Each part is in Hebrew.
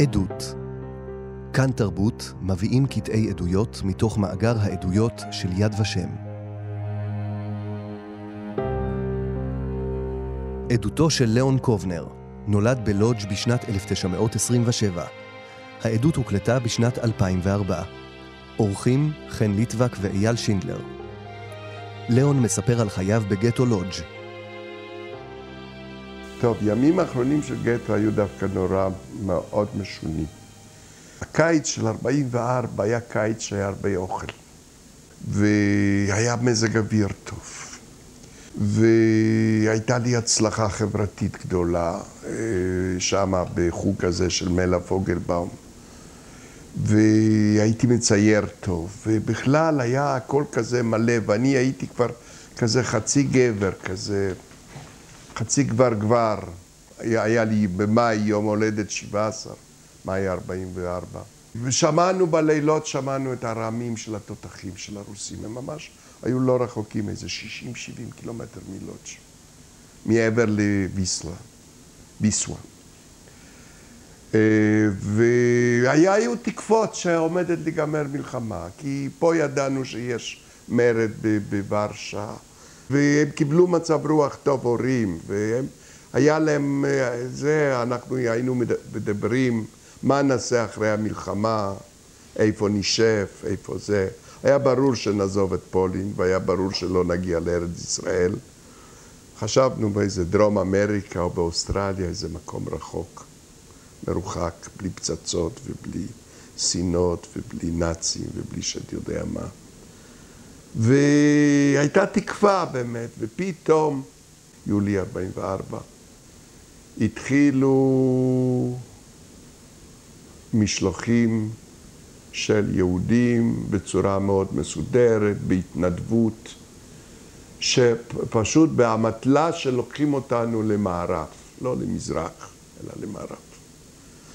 עדות. כאן תרבות מביאים קטעי עדויות מתוך מאגר העדויות של יד ושם. עדותו של ליאון קובנר נולד בלודג' בשנת 1927. העדות הוקלטה בשנת 2004. אורחים חן ליטבק ואייל שינדלר. ליאון מספר על חייו בגטו לודג'. טוב, ימים האחרונים של גטו היו דווקא נורא מאוד משונים. הקיץ של 44 היה קיץ שהיה הרבה אוכל, והיה מזג אוויר טוב, והייתה לי הצלחה חברתית גדולה אה, שמה בחוג הזה של מלה פוגלבאום, והייתי מצייר טוב, ובכלל היה הכל כזה מלא, ואני הייתי כבר כזה חצי גבר, כזה חצי גבר גבר. היה, לי במאי יום הולדת 17. מאי 44. ושמענו בלילות, שמענו את הרעמים של התותחים של הרוסים. הם ממש היו לא רחוקים, איזה 60-70 קילומטר מלודג', מעבר לוויסלה, ויסווה. אה, והיו תקוות שעומדת להיגמר מלחמה, כי פה ידענו שיש מרד בוורשה, והם קיבלו מצב רוח טוב הורים, והיה להם, אה, זה, אנחנו היינו מדברים מה נעשה אחרי המלחמה, איפה נשב, איפה זה. היה ברור שנעזוב את פולין, והיה ברור שלא נגיע לארץ ישראל. חשבנו באיזה דרום אמריקה או באוסטרליה, איזה מקום רחוק, מרוחק, בלי פצצות ובלי שנאות ובלי נאצים ובלי שאתה יודע מה. והייתה תקווה באמת, ופתאום, יולי 44, התחילו משלוחים של יהודים בצורה מאוד מסודרת, בהתנדבות, שפשוט באמתלה שלוקחים אותנו למערב, לא למזרח, אלא למערב.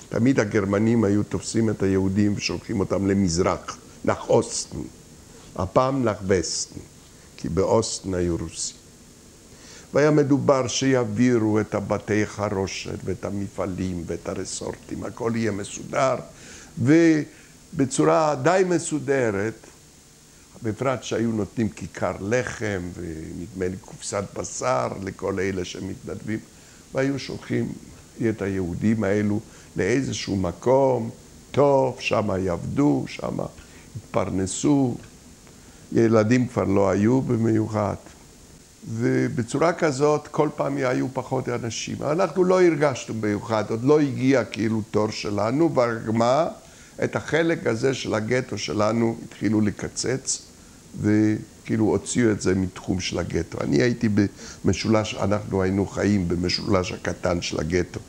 תמיד הגרמנים היו תופסים את היהודים ושולחים אותם למזרח, נח אוסטן, הפעם נח וסטן, כי באוסטן היו רוסים. והיה מדובר שיעבירו את הבתי חרושת ואת המפעלים ואת הרסורטים, הכל יהיה מסודר, ובצורה די מסודרת, בפרט שהיו נותנים כיכר לחם ונדמה לי קופסת בשר לכל אלה שמתנדבים, והיו שולחים את היהודים האלו לאיזשהו מקום טוב, שם יעבדו, שם יתפרנסו, ילדים כבר לא היו במיוחד. ובצורה כזאת כל פעם היו פחות אנשים. אנחנו לא הרגשנו מיוחד, עוד לא הגיע כאילו תור שלנו, ומה? את החלק הזה של הגטו שלנו התחילו לקצץ, וכאילו הוציאו את זה מתחום של הגטו. אני הייתי במשולש, אנחנו היינו חיים במשולש הקטן של הגטו,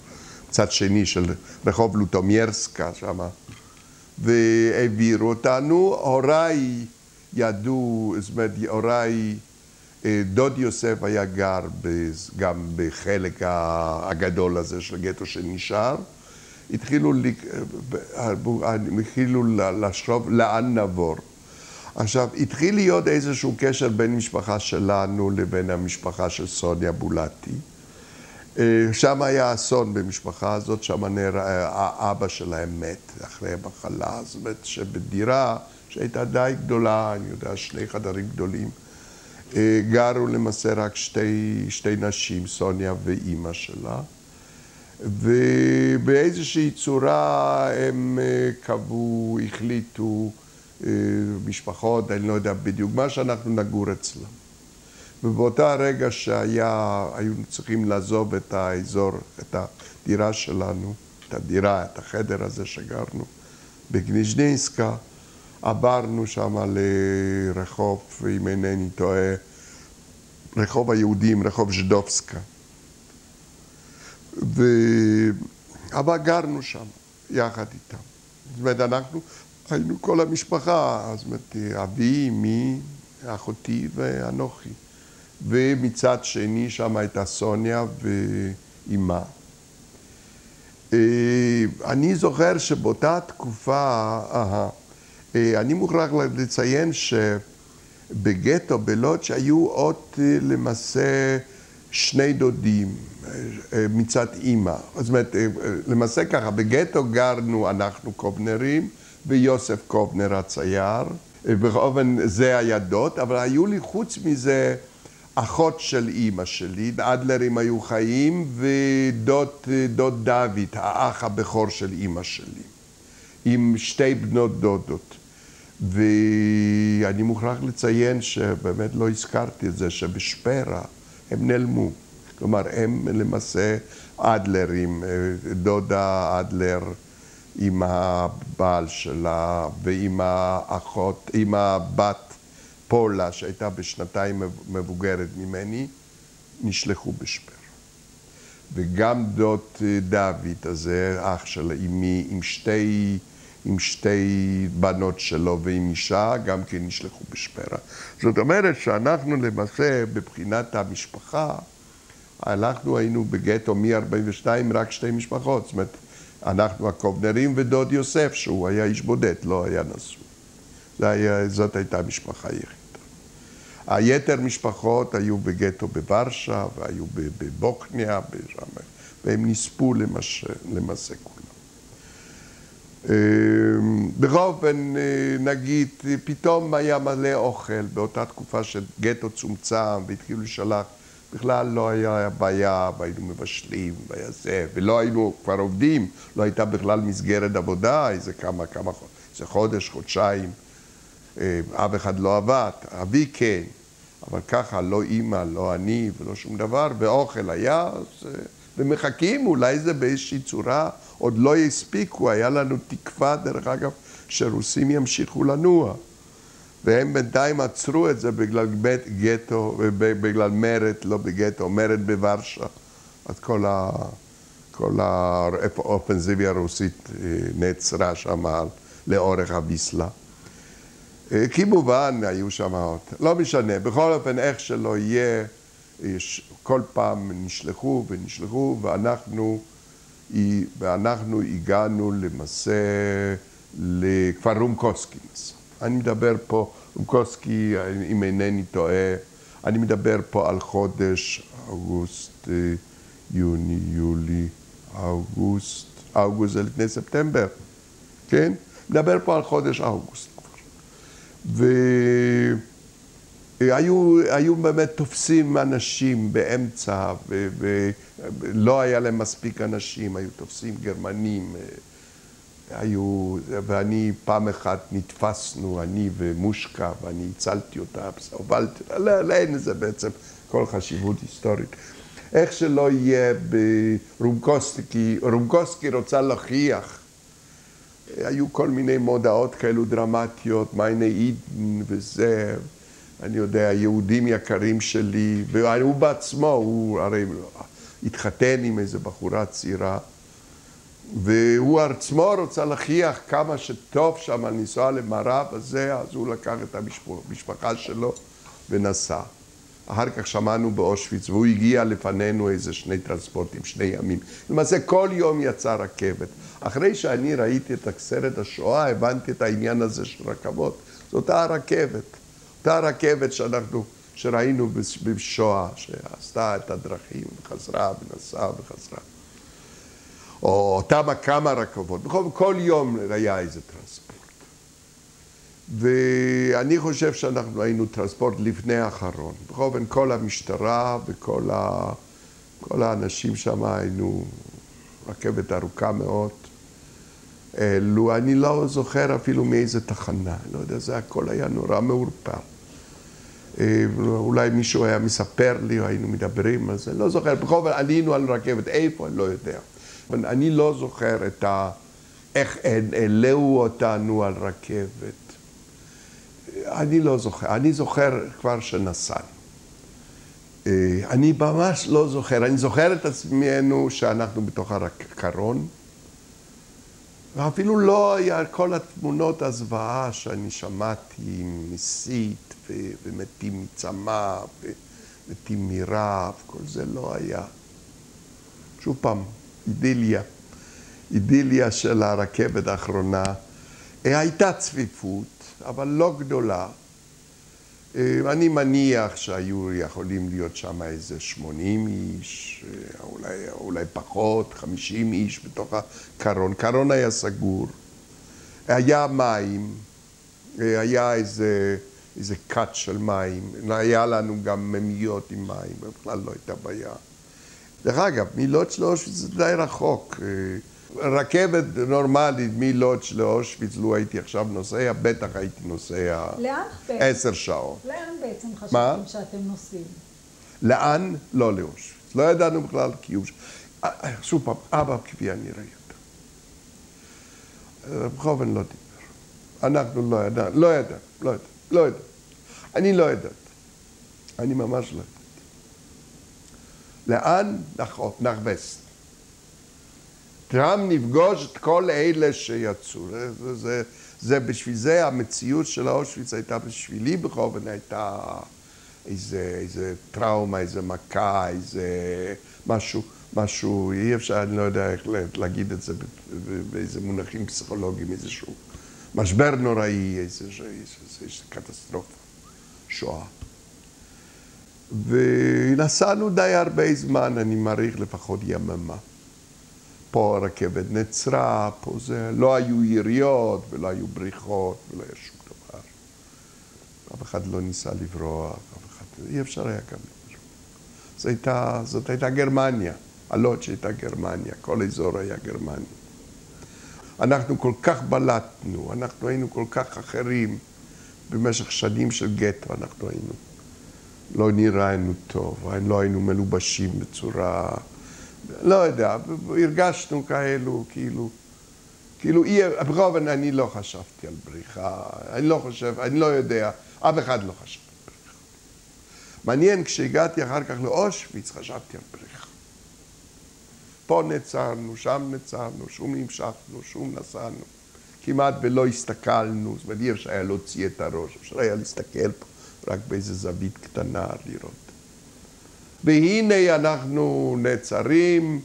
צד שני של רחוב לוטומיירסקה שמה, והעבירו אותנו. הוריי ידעו, זאת אומרת, הוריי... אה, דוד יוסף היה גר גם בחלק הגדול הזה של הגטו שנשאר. התחילו, אה, התחילו לחשוב לאן נעבור. עכשיו, התחיל להיות איזשהו קשר בין משפחה שלנו לבין המשפחה של סוניה בולטי. אה, שם היה אסון במשפחה הזאת, שם האבא שלהם מת אחרי המחלה, זאת אומרת שבדירה שהייתה די גדולה, אני יודע, שני חדרים גדולים. אה, גרו למעשה רק שתי, שתי נשים, סוניה ואימא שלה, ובאיזושהי צורה הם אה, קבעו, החליטו, אה, משפחות, אני לא יודע בדיוק מה, שאנחנו נגור אצלם. ובאותה רגע שהיה, היו צריכים לעזוב את האזור, את הדירה שלנו, את הדירה, את החדר הזה שגרנו בגניז'נינסקה, עברנו שם לרחוב, אם אינני טועה, רחוב היהודים, רחוב ז'דובסקה. ו... אבל גרנו שם, יחד איתם. זאת אומרת, אנחנו היינו כל המשפחה, זאת אומרת, אבי, אמי, אחותי ואנוכי. ומצד שני שם הייתה סוניה ואימה. אה, אני זוכר שבאותה תקופה, אה, אה, אני מוכרח לציין שבגטו, בלודג', היו עוד אה, למעשה שני דודים. אה, מצד אימא. זאת אומרת, למעשה ככה, בגטו גרנו אנחנו קובנרים ויוסף קובנר הצייר. באופן זה הידות, אבל היו לי חוץ מזה אחות של אימא שלי, אדלרים היו חיים, ודוד דוד, האח הבכור של אימא שלי, עם שתי בנות דודות. ואני מוכרח לציין שבאמת לא הזכרתי את זה, שבשפרה הם נעלמו. כלומר, הם למעשה אדלרים, דודה אדלר עם הבעל שלה ועם האחות, עם הבת פולה שהייתה בשנתיים מבוגרת ממני, נשלחו בשפר. וגם דוד דוד הזה, אח של אמי, עם שתי, עם שתי בנות שלו ועם אישה, גם כן נשלחו בשפרה. זאת אומרת שאנחנו למעשה, בבחינת המשפחה, אנחנו היינו בגטו מ-42 רק שתי משפחות. זאת אומרת, אנחנו הקובנרים ודוד יוסף, שהוא היה איש בודד, לא היה נשוי. זאת הייתה המשפחה היחידה. היתר משפחות היו בגטו בוורשה, והיו בבוקניה, והם נספו למעשה כולם. אמ, בכל אופן, אה, נגיד, פתאום היה מלא אוכל באותה תקופה שגטו צומצם והתחילו לשלח בכלל לא היה בעיה, והיינו מבשלים, והיה זה, ולא היינו כבר עובדים, לא הייתה בכלל מסגרת עבודה, איזה כמה, כמה, איזה חודש, חודשיים, אף אחד לא עבד, אבי כן, אבל ככה, לא אימא, לא אני ולא שום דבר, ואוכל היה, אז, אה, ומחכים, אולי זה באיזושהי צורה, עוד לא הספיקו, היה לנו תקווה, דרך אגב, שרוסים ימשיכו לנוע. והם בינתיים עצרו את זה בגלל גטו, בגלל מרד, לא בגטו, מרד בוורשה. אז כל, ה, כל האופנזיביה הרוסית אה, נעצרה שם לאורך הביסלה. אה, כמובן, היו שם, לא משנה, בכל אופן, איך שלא יהיה, כל פעם נשלחו ונשלחו, ואנחנו, ואנחנו הגענו למעשה לכפר רומקוסקי. אני מדבר פה, רומקוסקי, אם אינני טועה, אני מדבר פה על חודש אוגוסט, יוני, יולי, אוגוסט, אוגוסט זה לפני ספטמבר, כן? מדבר פה על חודש אוגוסט כבר. והיו באמת תופסים אנשים באמצע, ולא היה להם מספיק אנשים, היו תופסים גרמנים. היו, ואני פעם אחת נתפסנו, אני ומושקה, ואני הצלתי אותה, הובלתי, לא, לא, אין לזה בעצם כל חשיבות היסטורית. איך שלא יהיה ברומקוסקי, רומקוסקי רוצה להוכיח, היו כל מיני מודעות כאלו דרמטיות, מיינה אידן וזה, אני יודע, יהודים יקרים שלי, והוא בעצמו, הוא הרי התחתן עם איזו בחורה צעירה. והוא עצמו רוצה להוכיח כמה שטוב שם לנסוע למערב הזה, אז הוא לקח את המשפחה שלו ונסע. אחר כך שמענו באושוויץ, והוא הגיע לפנינו איזה שני טרנספורטים, שני ימים. למעשה כל יום יצא רכבת. אחרי שאני ראיתי את סרט השואה, הבנתי את העניין הזה של רכבות. זו אותה הרכבת. אותה הרכבת שאנחנו, שראינו בשואה, שעשתה את הדרכים, וחזרה ונסעה וחזרה. או אותם כמה רכבות, בכל כל יום היה איזה טרנספורט. ואני חושב שאנחנו היינו טרנספורט לפני האחרון. בכל אופן, כל המשטרה וכל ה... כל האנשים שם היינו רכבת ארוכה מאוד. לו אני לא זוכר אפילו מאיזה תחנה, לא יודע, זה הכל היה נורא מעורפל. אולי מישהו היה מספר לי, או היינו מדברים על זה, לא זוכר. בכל אופן, עלינו על רכבת, איפה, אני לא יודע. אבל אני לא זוכר את ה... איך העלו אותנו על רכבת. אני לא זוכר, אני זוכר כבר שנסענו. אה, אני ממש לא זוכר, אני זוכר את עצמנו שאנחנו בתוך הקרון, ואפילו לא היה כל התמונות הזוועה שאני שמעתי, מסית ו- ומתים מצמא ומתים מרעב, כל זה לא היה. שוב פעם, אידיליה, אידיליה של הרכבת האחרונה. הייתה צפיפות, אבל לא גדולה. אה, אני מניח שהיו יכולים להיות שם איזה 80 איש, אה, אולי, אולי פחות, 50 איש בתוך הקרון. קרון היה סגור, היה מים, אה, היה איזה, איזה כת של מים, היה לנו גם ממיות עם מים, בכלל לא הייתה בעיה. דרך אגב, מלודש לאושוויץ זה די רחוק. רכבת נורמלית מלודש לאושוויץ, לו הייתי עכשיו נוסע, בטח הייתי נוסע עשר שעות. לאן בעצם חשבתם שאתם נוסעים? לאן? לא לאושוויץ. לא ידענו בכלל קיום. אה, אה, שוב פעם, אבא כפי אני ראיתי. רב לא דיבר. אנחנו לא ידענו, לא ידענו, לא ידענו, לא ידענו. אני לא ידעתי. אני ממש לא ידעתי. לאן? נחבסט. שם נפגוש את כל אלה שיצאו. זה, זה, זה, בשביל זה המציאות של אושוויץ הייתה בשבילי בכוון, הייתה איזה, איזה טראומה, איזה מכה, איזה משהו, משהו, אי אפשר, אני לא יודע איך להגיד את זה באיזה מונחים פסיכולוגיים, איזשהו משבר נוראי, איזה, איזה, איזה, איזה קטסטרופה, שואה. ונסענו די הרבה זמן, אני מעריך לפחות יממה. פה הרכבת נעצרה, פה זה, לא היו יריות ולא היו בריחות ולא היה שום דבר. אף אחד לא ניסה לברוח, אף אחד, אי אפשר היה גם לברוח. זאת הייתה, זאת הייתה גרמניה, הלוט שהייתה גרמניה, כל אזור היה גרמניה. אנחנו כל כך בלטנו, אנחנו היינו כל כך אחרים במשך שנים של גטו, אנחנו היינו, לא נראינו טוב, לא היינו מלובשים בצורה... לא יודע, הרגשנו כאלו, כאילו, כאילו, ברוב אני לא חשבתי על בריחה, אני לא חושב, אני לא יודע, אף אחד לא חשב על בריחה. מעניין, כשהגעתי אחר כך לאושוויץ, חשבתי על בריחה. פה נעצרנו, שם נעצרנו, שום המשכנו, שום נסענו. כמעט ולא הסתכלנו, זאת אומרת, אי אפשר היה להוציא את הראש, אפשר היה להסתכל פה רק באיזה זווית קטנה לראות. והנה אנחנו נעצרים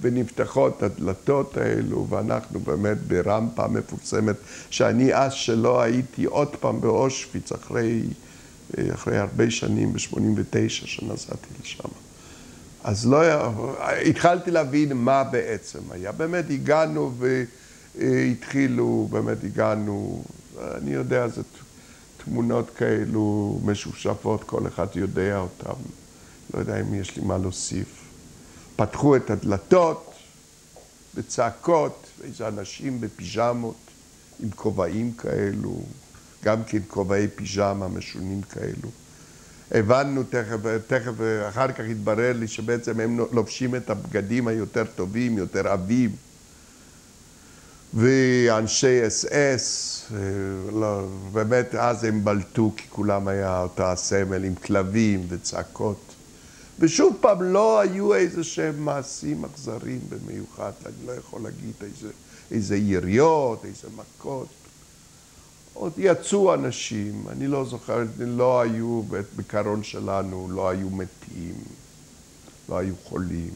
ונפתחות הדלתות האלו, ואנחנו באמת ברמפה מפורסמת, שאני אז שלא הייתי עוד פעם באושוויץ אחרי, אחרי הרבה שנים, ב-89 שנסעתי לשם. אז לא התחלתי להבין מה בעצם היה. באמת הגענו והתחילו, באמת הגענו, אני יודע, זה תמונות כאלו משושפות, כל אחד יודע אותן. לא יודע אם יש לי מה להוסיף. פתחו את הדלתות בצעקות, איזה אנשים בפיג'מות עם כובעים כאלו, גם כן כובעי פיג'מה משונים כאלו. הבנו תכף, תכף, אחר כך התברר לי שבעצם הם לובשים את הבגדים היותר טובים, יותר עבים. ואנשי אס אס, לא, באמת אז הם בלטו כי כולם היה אותה סמל עם כלבים וצעקות. ושוב פעם, לא היו איזה שהם מעשים אכזריים במיוחד, אני לא יכול להגיד איזה, איזה יריות, איזה מכות. עוד יצאו אנשים, אני לא זוכר, לא היו בקרון שלנו, לא היו מתים, לא היו חולים,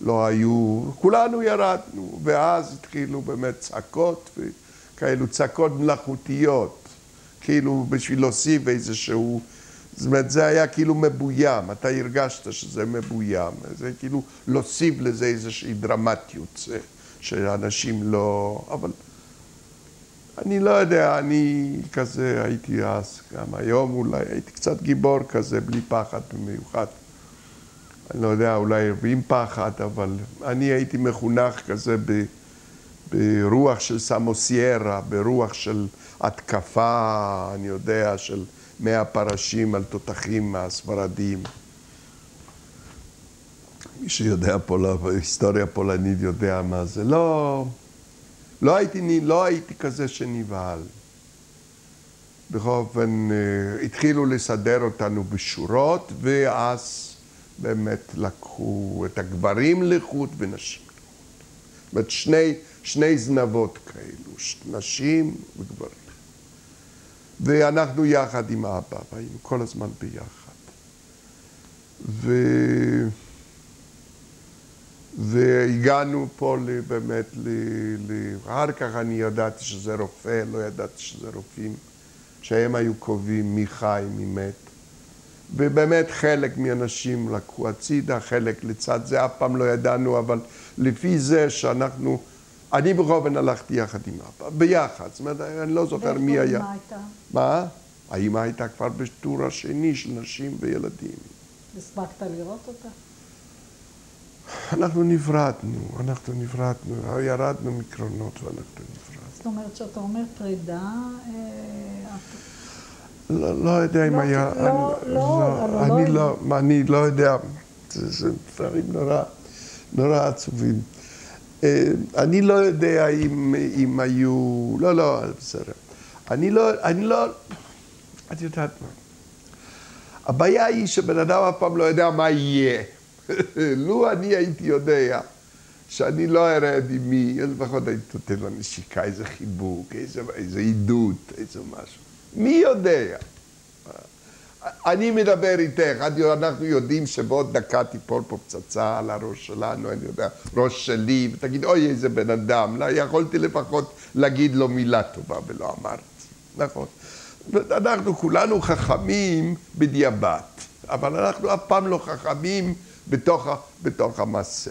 לא היו, כולנו ירדנו, ואז התחילו באמת צעקות, וכאלו צעקות מלאכותיות, כאילו בשביל להוסיף איזשהו זאת אומרת, זה היה כאילו מבוים, אתה הרגשת שזה מבוים, זה כאילו להוסיף לזה איזושהי דרמטיות, שאנשים לא... אבל אני לא יודע, אני כזה הייתי אז, גם היום אולי הייתי קצת גיבור כזה, בלי פחד במיוחד. אני לא יודע, אולי עם פחד, אבל אני הייתי מחונך כזה ב, ברוח של סמוסיירה, ברוח של התקפה, אני יודע, של... מאה פרשים על תותחים הספרדיים. מי שיודע פה, היסטוריה פולנית יודע מה זה. לא, לא הייתי, לא הייתי כזה שנבהל. בכל אופן, אה, התחילו לסדר אותנו בשורות, ואז באמת לקחו את הגברים לחוט ונשים לחוט. זאת אומרת, שני, שני זנבות כאלו, נשים וגברים. ואנחנו יחד עם אבא, והיינו כל הזמן ביחד. ו... והגענו פה באמת, ל... ל... אחר כך אני ידעתי שזה רופא, לא ידעתי שזה רופאים שהם היו קובעים מי חי, מי מת. ובאמת חלק מהאנשים לקחו הצידה, חלק לצד זה, אף פעם לא ידענו, אבל לפי זה שאנחנו, אני אופן הלכתי יחד עם אבא, ביחד, זאת אומרת, אני לא זוכר מי היה. ואיפה אמא הייתה? מה? האמא הייתה כבר בטור השני של נשים וילדים. הספקת לראות אותה? אנחנו נפרדנו, אנחנו נפרדנו, ירדנו מקרונות ואנחנו נפרדנו. זאת אומרת, שאתה אומר פרידה, אה, לא, לא יודע אם לא, היה... לא, אני, לא, אבל אני לא לא, אני לא יודע, זה, דברים נורא, נורא עצובים. אה, אני לא יודע אם, אם היו... לא, לא, בסדר. אני לא, אני לא... את יודעת מה? הבעיה היא שבן אדם אף פעם לא יודע מה יהיה. לו אני הייתי יודע שאני לא ארד עם מי, אז לפחות הייתי נותן לו נשיקה, איזה חיבוק, איזה, איזה עידות, איזה משהו. מי יודע? אני מדבר איתך, אנחנו יודעים שבעוד דקה תיפול פה פצצה על הראש שלנו, אני יודע, ראש שלי, ותגיד, אוי, איזה בן אדם, לא, יכולתי לפחות להגיד לו מילה טובה ולא אמרתי, נכון. אנחנו כולנו חכמים בדיעבד, אבל אנחנו אף פעם לא חכמים בתוך, בתוך המעשה.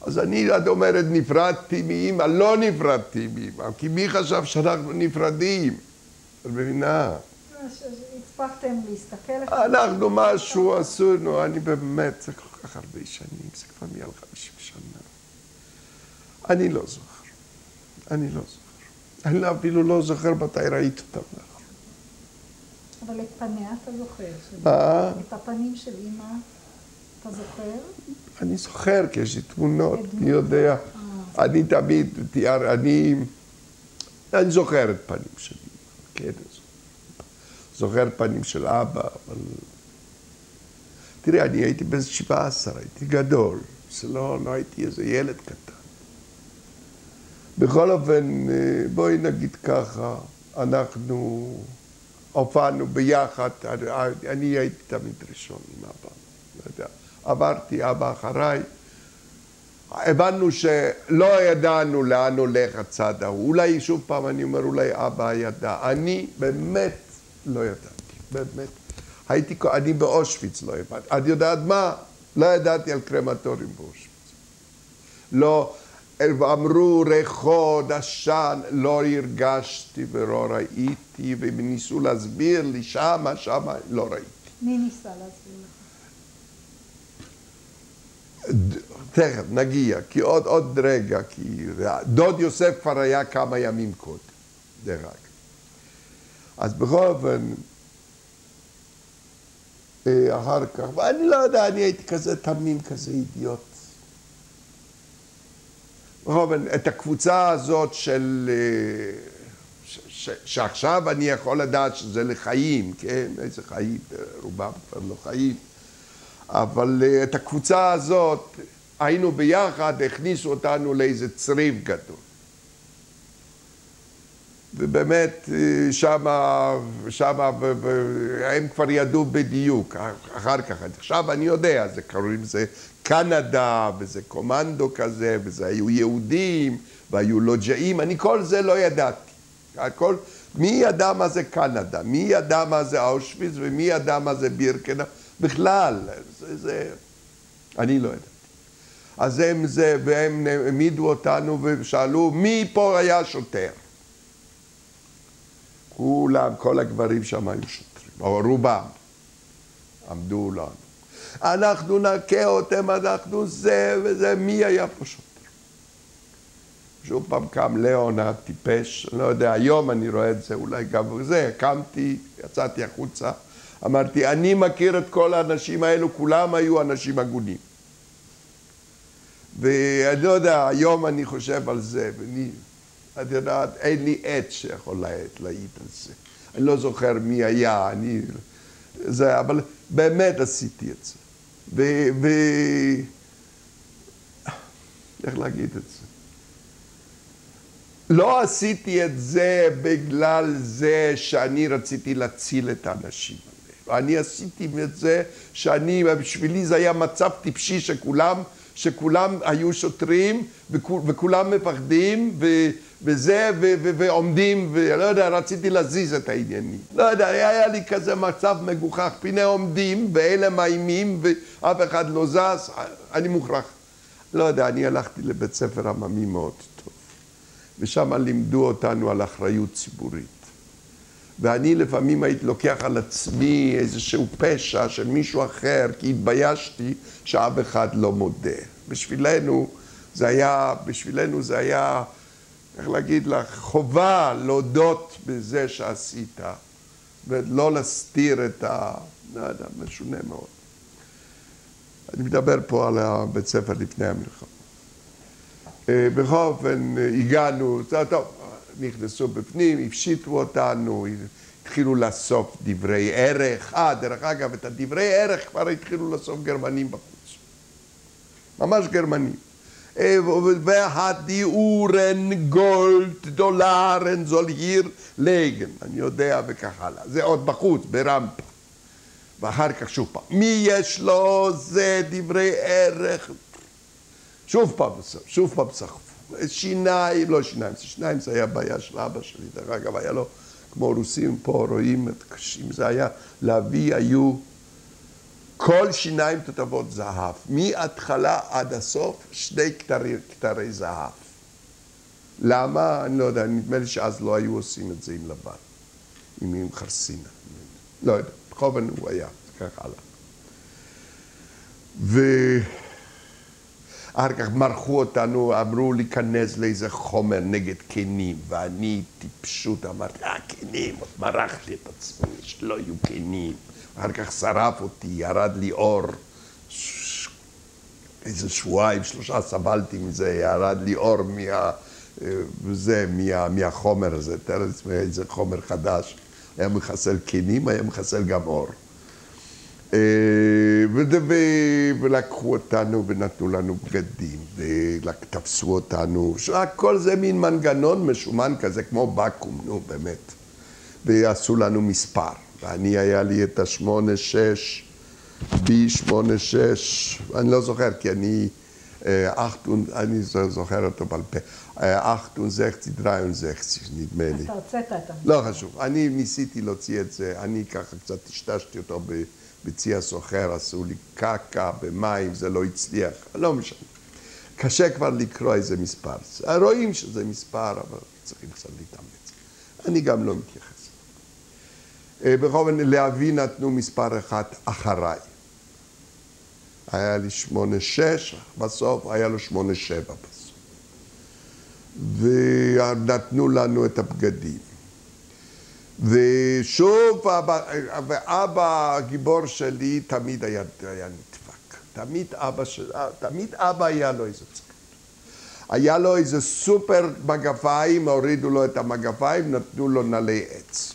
אז אני, את אומרת, נפרדתי מאמא, לא נפרדתי מאמא, כי מי חשב שאנחנו נפרדים? את מבינה? הספקתם להסתכל? אנחנו משהו עשינו, אני באמת, זה כל כך הרבה שנים, זה כבר מעל 50 שנה. אני לא זוכר. אני לא זוכר. אני אפילו לא זוכר מתי ראיתי אותם. אבל את פניה אתה זוכר. מה? את הפנים של אימא אתה זוכר? אני זוכר, כי יש לי תמונות, אני יודע. אני תמיד, אני, אני זוכר את פנים של אימא, כן, זוכר פנים של אבא, אבל... תראה, אני הייתי בן 17, הייתי גדול, זה לא, לא הייתי איזה ילד קטן. בכל אופן, בואי נגיד ככה, אנחנו הופענו ביחד, אני הייתי תמיד ראשון עם אבא, לא יודע. עברתי, אבא אחריי. הבנו שלא ידענו לאן הולך הצד ההוא. אולי, שוב פעם, אני אומר, אולי אבא ידע. אני באמת לא ידעתי, באמת. הייתי, אני באושוויץ לא הבנתי. את יודעת מה? לא ידעתי על קרמטורים באושוויץ. לא, אמרו ריחות, עשן, לא הרגשתי ולא ראיתי, והם ניסו להסביר לי שמה, שמה, לא ראיתי. מי ניסה להסביר לך? תכף, נגיע, כי עוד, עוד רגע, כי דוד יוסף כבר היה כמה ימים קודם, דרך אגב. אז בכל אופן, אחר כך, ואני לא יודע, אני הייתי כזה תמים, כזה אידיוט. בכל אופן, את הקבוצה הזאת של... ש, ש, שעכשיו אני יכול לדעת שזה לחיים, כן? איזה חיים, רובם כבר לא חיים. אבל את הקבוצה הזאת, היינו ביחד, הכניסו אותנו לאיזה צריף גדול. ובאמת, שמה, שמה, הם כבר ידעו בדיוק, אחר כך, עכשיו אני יודע, זה קוראים לזה קנדה, וזה קומנדו כזה, וזה היו יהודים, והיו לוג'אים, אני כל זה לא ידעתי. הכל, מי ידע מה זה קנדה, מי ידע מה זה אושוויץ, ומי ידע מה זה בירקנה, בכלל, זה, זה, אני לא ידעתי. אז הם זה, והם העמידו אותנו ושאלו, מי פה היה שוטר? כולם, כל הגברים שם היו שוטרים, או רובם, עמדו לנו. אנחנו נכה אותם, אנחנו זה וזה, מי היה פה שוטר? שוב פעם קם ליאון הטיפש, אני לא יודע, היום אני רואה את זה, אולי גם זה, קמתי, יצאתי החוצה, אמרתי, אני מכיר את כל האנשים האלו, כולם היו אנשים הגונים. ואני לא יודע, היום אני חושב על זה, ואני, את יודעת, אין לי עט שיכול להעיד על זה. אני לא זוכר מי היה, אני... זה, אבל באמת עשיתי את זה. ו... ו... איך להגיד את זה? לא עשיתי את זה בגלל זה שאני רציתי להציל את האנשים האלה. אני עשיתי את זה שאני, בשבילי זה היה מצב טיפשי שכולם, שכולם היו שוטרים וכולם מפחדים ו, וזה, ו- ו- ועומדים, ולא יודע, רציתי להזיז את העניינים. לא יודע, היה לי כזה מצב מגוחך, פני עומדים, ואלה מאיימים, ואף אחד לא זז, אני מוכרח. לא יודע, אני הלכתי לבית ספר עממי מאוד טוב, ושם לימדו אותנו על אחריות ציבורית. ואני לפעמים הייתי לוקח על עצמי איזשהו פשע של מישהו אחר, כי התביישתי שאף אחד לא מודה. בשבילנו זה היה, בשבילנו זה היה, איך להגיד לך, חובה להודות בזה שעשית, ולא להסתיר את ה... לא יודע, משונה מאוד. אני מדבר פה על הבית ספר לפני המלחמה. אה, בכל אופן, הגענו, טוב, נכנסו בפנים, הפשיטו אותנו, התחילו לאסוף דברי ערך. אה, דרך אגב, את הדברי ערך כבר התחילו לאסוף גרמנים בחוץ. ממש גרמנים. והדיאורן גולד דולרן זול היר לגן, אני יודע וכך הלאה. זה עוד בחוץ, ברמפה. ואחר כך שוב פעם, מי יש לו זה דברי ערך? שוב פעם, שוב פעם סחפו. שיניים, לא שיניים, שיניים זה היה בעיה של אבא שלי, דרך אגב, היה לו, כמו רוסים פה רואים את קשים, זה היה, לאבי היו כל שיניים תותבות זהב, מההתחלה עד הסוף, שני כתרי, כתרי זהב. למה? אני לא יודע, נדמה לי שאז לא היו עושים את זה עם לבן, עם, עם חרסינה. לא יודע, בכל הוא היה, כך הלאה. ו... אחר כך מרחו אותנו, אמרו להיכנס לאיזה חומר נגד כנים, ואני טיפשות אמרתי, אה, כנים, מרחתי את עצמי, שלא יהיו כנים. אחר כך שרף אותי, ירד לי אור. ש... איזה שבועיים, שלושה סבלתי מזה, ירד לי אור מה... זה, מה... מהחומר הזה. תאר לעצמי איזה חומר חדש. היה מחסל כנים, היה מחסל גם אור. ולקחו אותנו ונתנו לנו בגדים, ותפסו אותנו, כל זה מין מנגנון משומן כזה, כמו בקו"ם, נו באמת. ועשו לנו מספר, ואני היה לי את השמונה שש, בי שמונה שש, אני לא זוכר כי אני, אכטון, אני זוכר אותו בעל פה, אכטון זכצי, דריון זכצי, נדמה לי. אתה הוצאת את המספר. לא חשוב, אני ניסיתי להוציא את זה, אני ככה קצת טשטשתי אותו ב... בצי הסוחר, עשו לי קקה במים, זה לא הצליח, לא משנה. קשה כבר לקרוא איזה מספר. רואים שזה מספר, אבל צריכים קצת להתאמץ. אני גם לא מתייחס. בכל אופן, לאבי נתנו מספר אחד אחריי. היה לי שמונה שש, בסוף היה לו שמונה שבע בסוף. ונתנו לנו את הבגדים. ושוב, אבא, ואבא הגיבור שלי תמיד היה, היה נדפק. תמיד אבא, של, תמיד אבא היה לו איזה צחק. היה לו איזה סופר מגפיים, הורידו לו את המגפיים, נתנו לו נעלי עץ.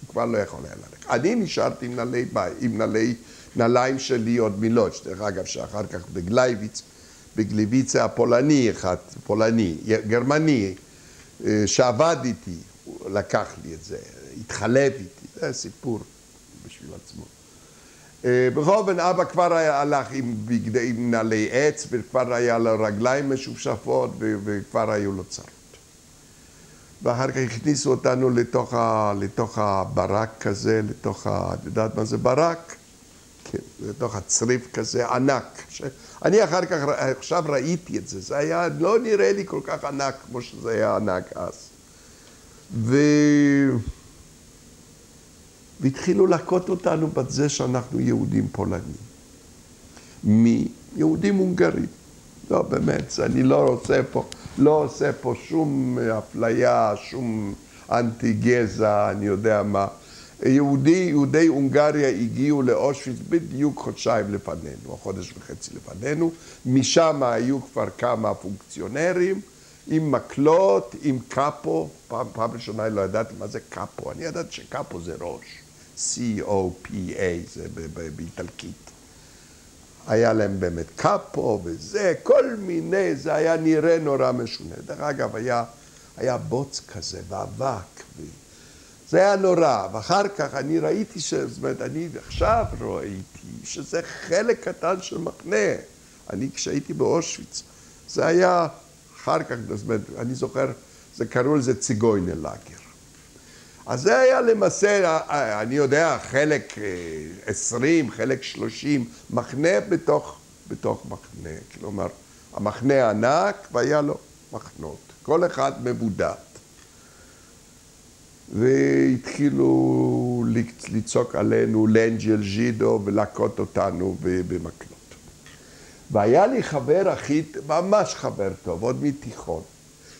הוא כבר לא יכול היה ללכת. אני נשארתי עם נעלי, עם נעלי, נעליים שלי עוד מלודש, דרך אגב, שאחר כך בגלייביץ, בגליביצה הפולני אחד, פולני, גרמני, שעבד איתי, הוא לקח לי את זה, התחלף איתי, זה סיפור בשביל עצמו. בכל אופן, אבא כבר היה, הלך עם בגדי, עם נעלי עץ, וכבר היה לו רגליים משופשפות, וכבר היו לו צרות. ואחר כך הכניסו אותנו לתוך, ה, לתוך הברק כזה, לתוך ה... את יודעת מה זה ברק? כן, לתוך הצריף כזה ענק. ש... אני אחר כך, עכשיו ראיתי את זה, זה היה, לא נראה לי כל כך ענק כמו שזה היה ענק אז. ו... והתחילו להכות אותנו בזה שאנחנו יהודים פולנים. מי? יהודים הונגרים. לא, באמת, אני לא רוצה פה, לא עושה פה שום אפליה, שום אנטי גזע, אני יודע מה. יהודי, יהודי הונגריה הגיעו לאושוויץ בדיוק חודשיים לפנינו, או חודש וחצי לפנינו. משם היו כבר כמה פונקציונרים. עם מקלות, עם קאפו, פעם, פעם ראשונה לא ידעתי מה זה קאפו, אני ידעתי שקאפו זה ראש, C-O-P-A, זה באיטלקית. היה להם באמת קאפו וזה, כל מיני, זה היה נראה נורא משונה. דרך אגב, היה, היה בוץ כזה ואבק, ו... זה היה נורא. ואחר כך אני ראיתי ש... זאת אומרת, אני עכשיו ראיתי שזה חלק קטן של מחנה. אני כשהייתי באושוויץ, זה היה... אחר כך, זאת אומרת, אני זוכר זה קראו לזה ציגוינה לאגר. אז זה היה למעשה, אני יודע, חלק עשרים, חלק שלושים, מחנה בתוך, בתוך מחנה. כלומר, המחנה ענק והיה לו מחנות, כל אחד מבודד. והתחילו לצעוק עלינו לנג'ל ז'ידו ולהכות אותנו במקלות. והיה לי חבר הכי, ממש חבר טוב, עוד מתיכון,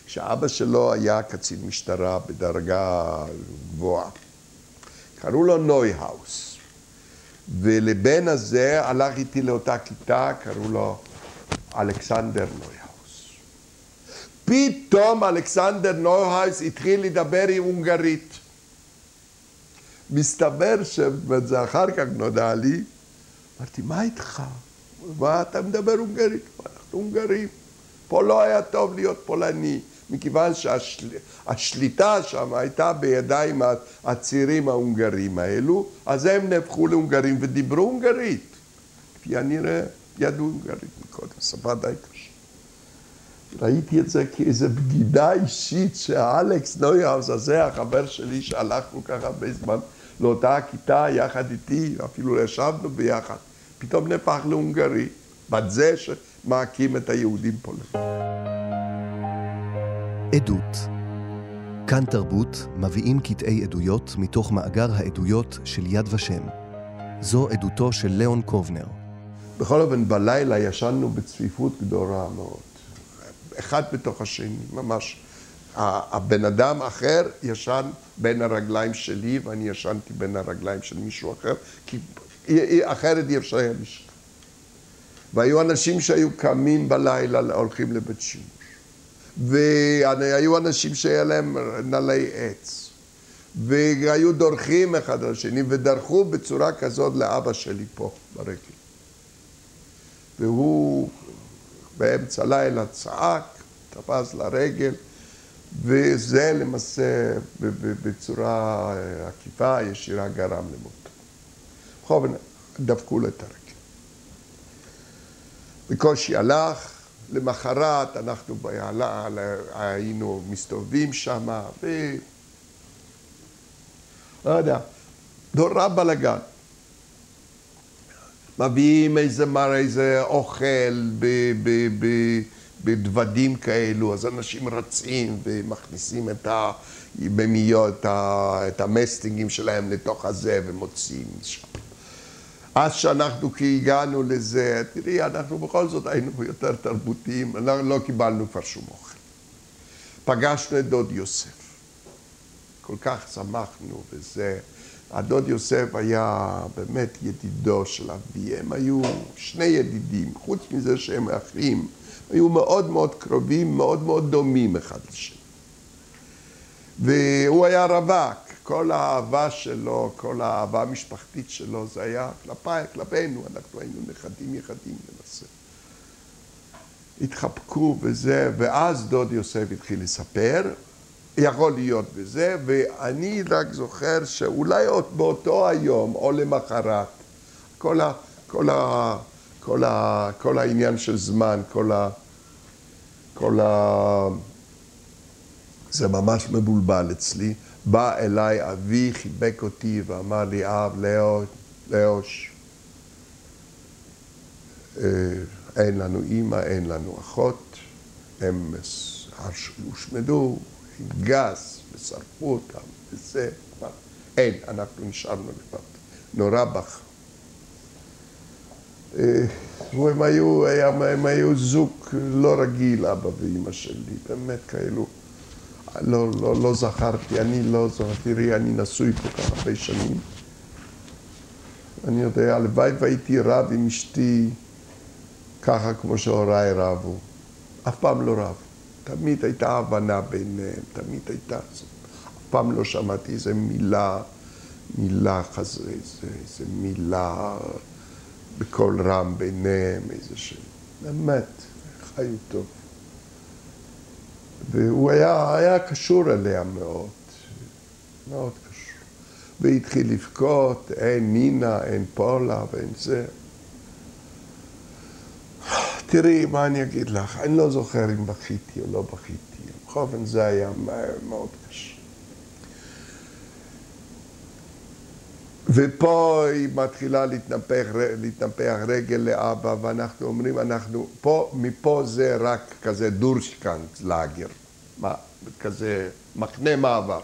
שאבא שלו היה קצין משטרה בדרגה גבוהה. קראו לו נויהאוס. ולבן הזה הלך איתי לאותה כיתה, קראו לו אלכסנדר נויהאוס. פתאום אלכסנדר נויהאוס התחיל לדבר עם הונגרית. מסתבר שזה אחר כך נודע לי, אמרתי, מה איתך? מה אתה מדבר הונגרית? אנחנו הונגרים. פה לא היה טוב להיות פולני, מכיוון שהשליטה שם הייתה בידיים הצעירים ההונגרים האלו, אז הם נהפכו להונגרים ודיברו הונגרית. כפי הנראה, ידעו הונגרית מקודם, שפה די קשה. ראיתי את זה כאיזו בגידה אישית שהאלכס נויהאוס הזה, החבר שלי שהלכנו ככה הרבה זמן לאותה הכיתה יחד איתי, אפילו ישבנו ביחד. פתאום נהפך להונגרי, בת זה שמעקים את היהודים פה. עדות כאן תרבות מביאים קטעי עדויות מתוך מאגר העדויות של יד ושם. זו עדותו של ליאון קובנר. בכל אופן, בלילה ישנו בצפיפות גדולה מאוד. אחד בתוך השני, ממש. הבן אדם אחר ישן בין הרגליים שלי ואני ישנתי בין הרגליים של מישהו אחר, כי אחרת אי אפשר היה לשכב. והיו אנשים שהיו קמים בלילה, הולכים לבית שימוש. והיו אנשים שהיה להם נעלי עץ. והיו דורכים אחד על השני, ודרכו בצורה כזאת לאבא שלי פה, ברגל. והוא באמצע לילה צעק, תפס לרגל, וזה למעשה בצורה עקיפה, ישירה גרם למותו. בכל אופן, דפקו לו את הרגל. בקושי הלך, למחרת אנחנו בעלה, היינו מסתובבים שם, ו... לא יודע, נורא בלאגן. מביאים איזה מר, איזה אוכל ב, ב, ב, בדוודים כאלו, אז אנשים רצים ומכניסים את הבמיות, את המסטינגים שלהם לתוך הזה ומוציאים משם. אז שאנחנו כי הגענו לזה, תראי, אנחנו בכל זאת היינו יותר תרבותיים, אנחנו לא קיבלנו כבר שום אוכל. פגשנו את דוד יוסף. כל כך שמחנו וזה. הדוד יוסף היה באמת ידידו של אבי, הם היו שני ידידים, חוץ מזה שהם אחים, היו מאוד מאוד קרובים, מאוד מאוד דומים אחד לשני. והוא היה רווק, כל האהבה שלו, כל האהבה המשפחתית שלו, זה היה כלפיי, כלפינו, אנחנו היינו נכדים יחדים למעשה. התחבקו וזה, ואז דוד יוסף התחיל לספר, יכול להיות בזה, ואני רק זוכר שאולי עוד באותו היום או למחרת, כל, ה, כל, ה, כל, ה, כל העניין של זמן, כל ה... כל ה... זה ממש מבולבל אצלי. בא אליי אבי, חיבק אותי ואמר לי, אב, לאו, לאוש, אה, אין לנו אימא, אין לנו אחות, הם הושמדו גז ושרפו אותם וזה, אין, אנחנו נשארנו לבד. נורא בך. אה, הם היו, הם היו זוג לא רגיל, אבא ואימא שלי, באמת כאלו. לא, לא, לא זכרתי, אני לא זכרתי, תראי, אני נשוי כל כך הרבה שנים. אני יודע, הלוואי והייתי רב עם אשתי ככה כמו שהוריי רבו. אף פעם לא רב. תמיד הייתה הבנה ביניהם, תמיד הייתה... אף פעם לא שמעתי איזה מילה, מילה חזרה, איזה, איזה מילה בקול רם ביניהם, איזה ש... באמת, חיו טוב. והוא היה, היה קשור אליה מאוד, מאוד קשור. והתחיל לבכות, אין נינה, אין פולה ואין זה. תראי, מה אני אגיד לך, אני לא זוכר אם בכיתי או לא בכיתי. בכל אופן זה היה מאוד קשה. ופה היא מתחילה להתנפח, להתנפח רגל לאבא, ואנחנו אומרים, אנחנו, פה, מפה זה רק כזה דורשקנט לאגר, מה, כזה מחנה מעבר.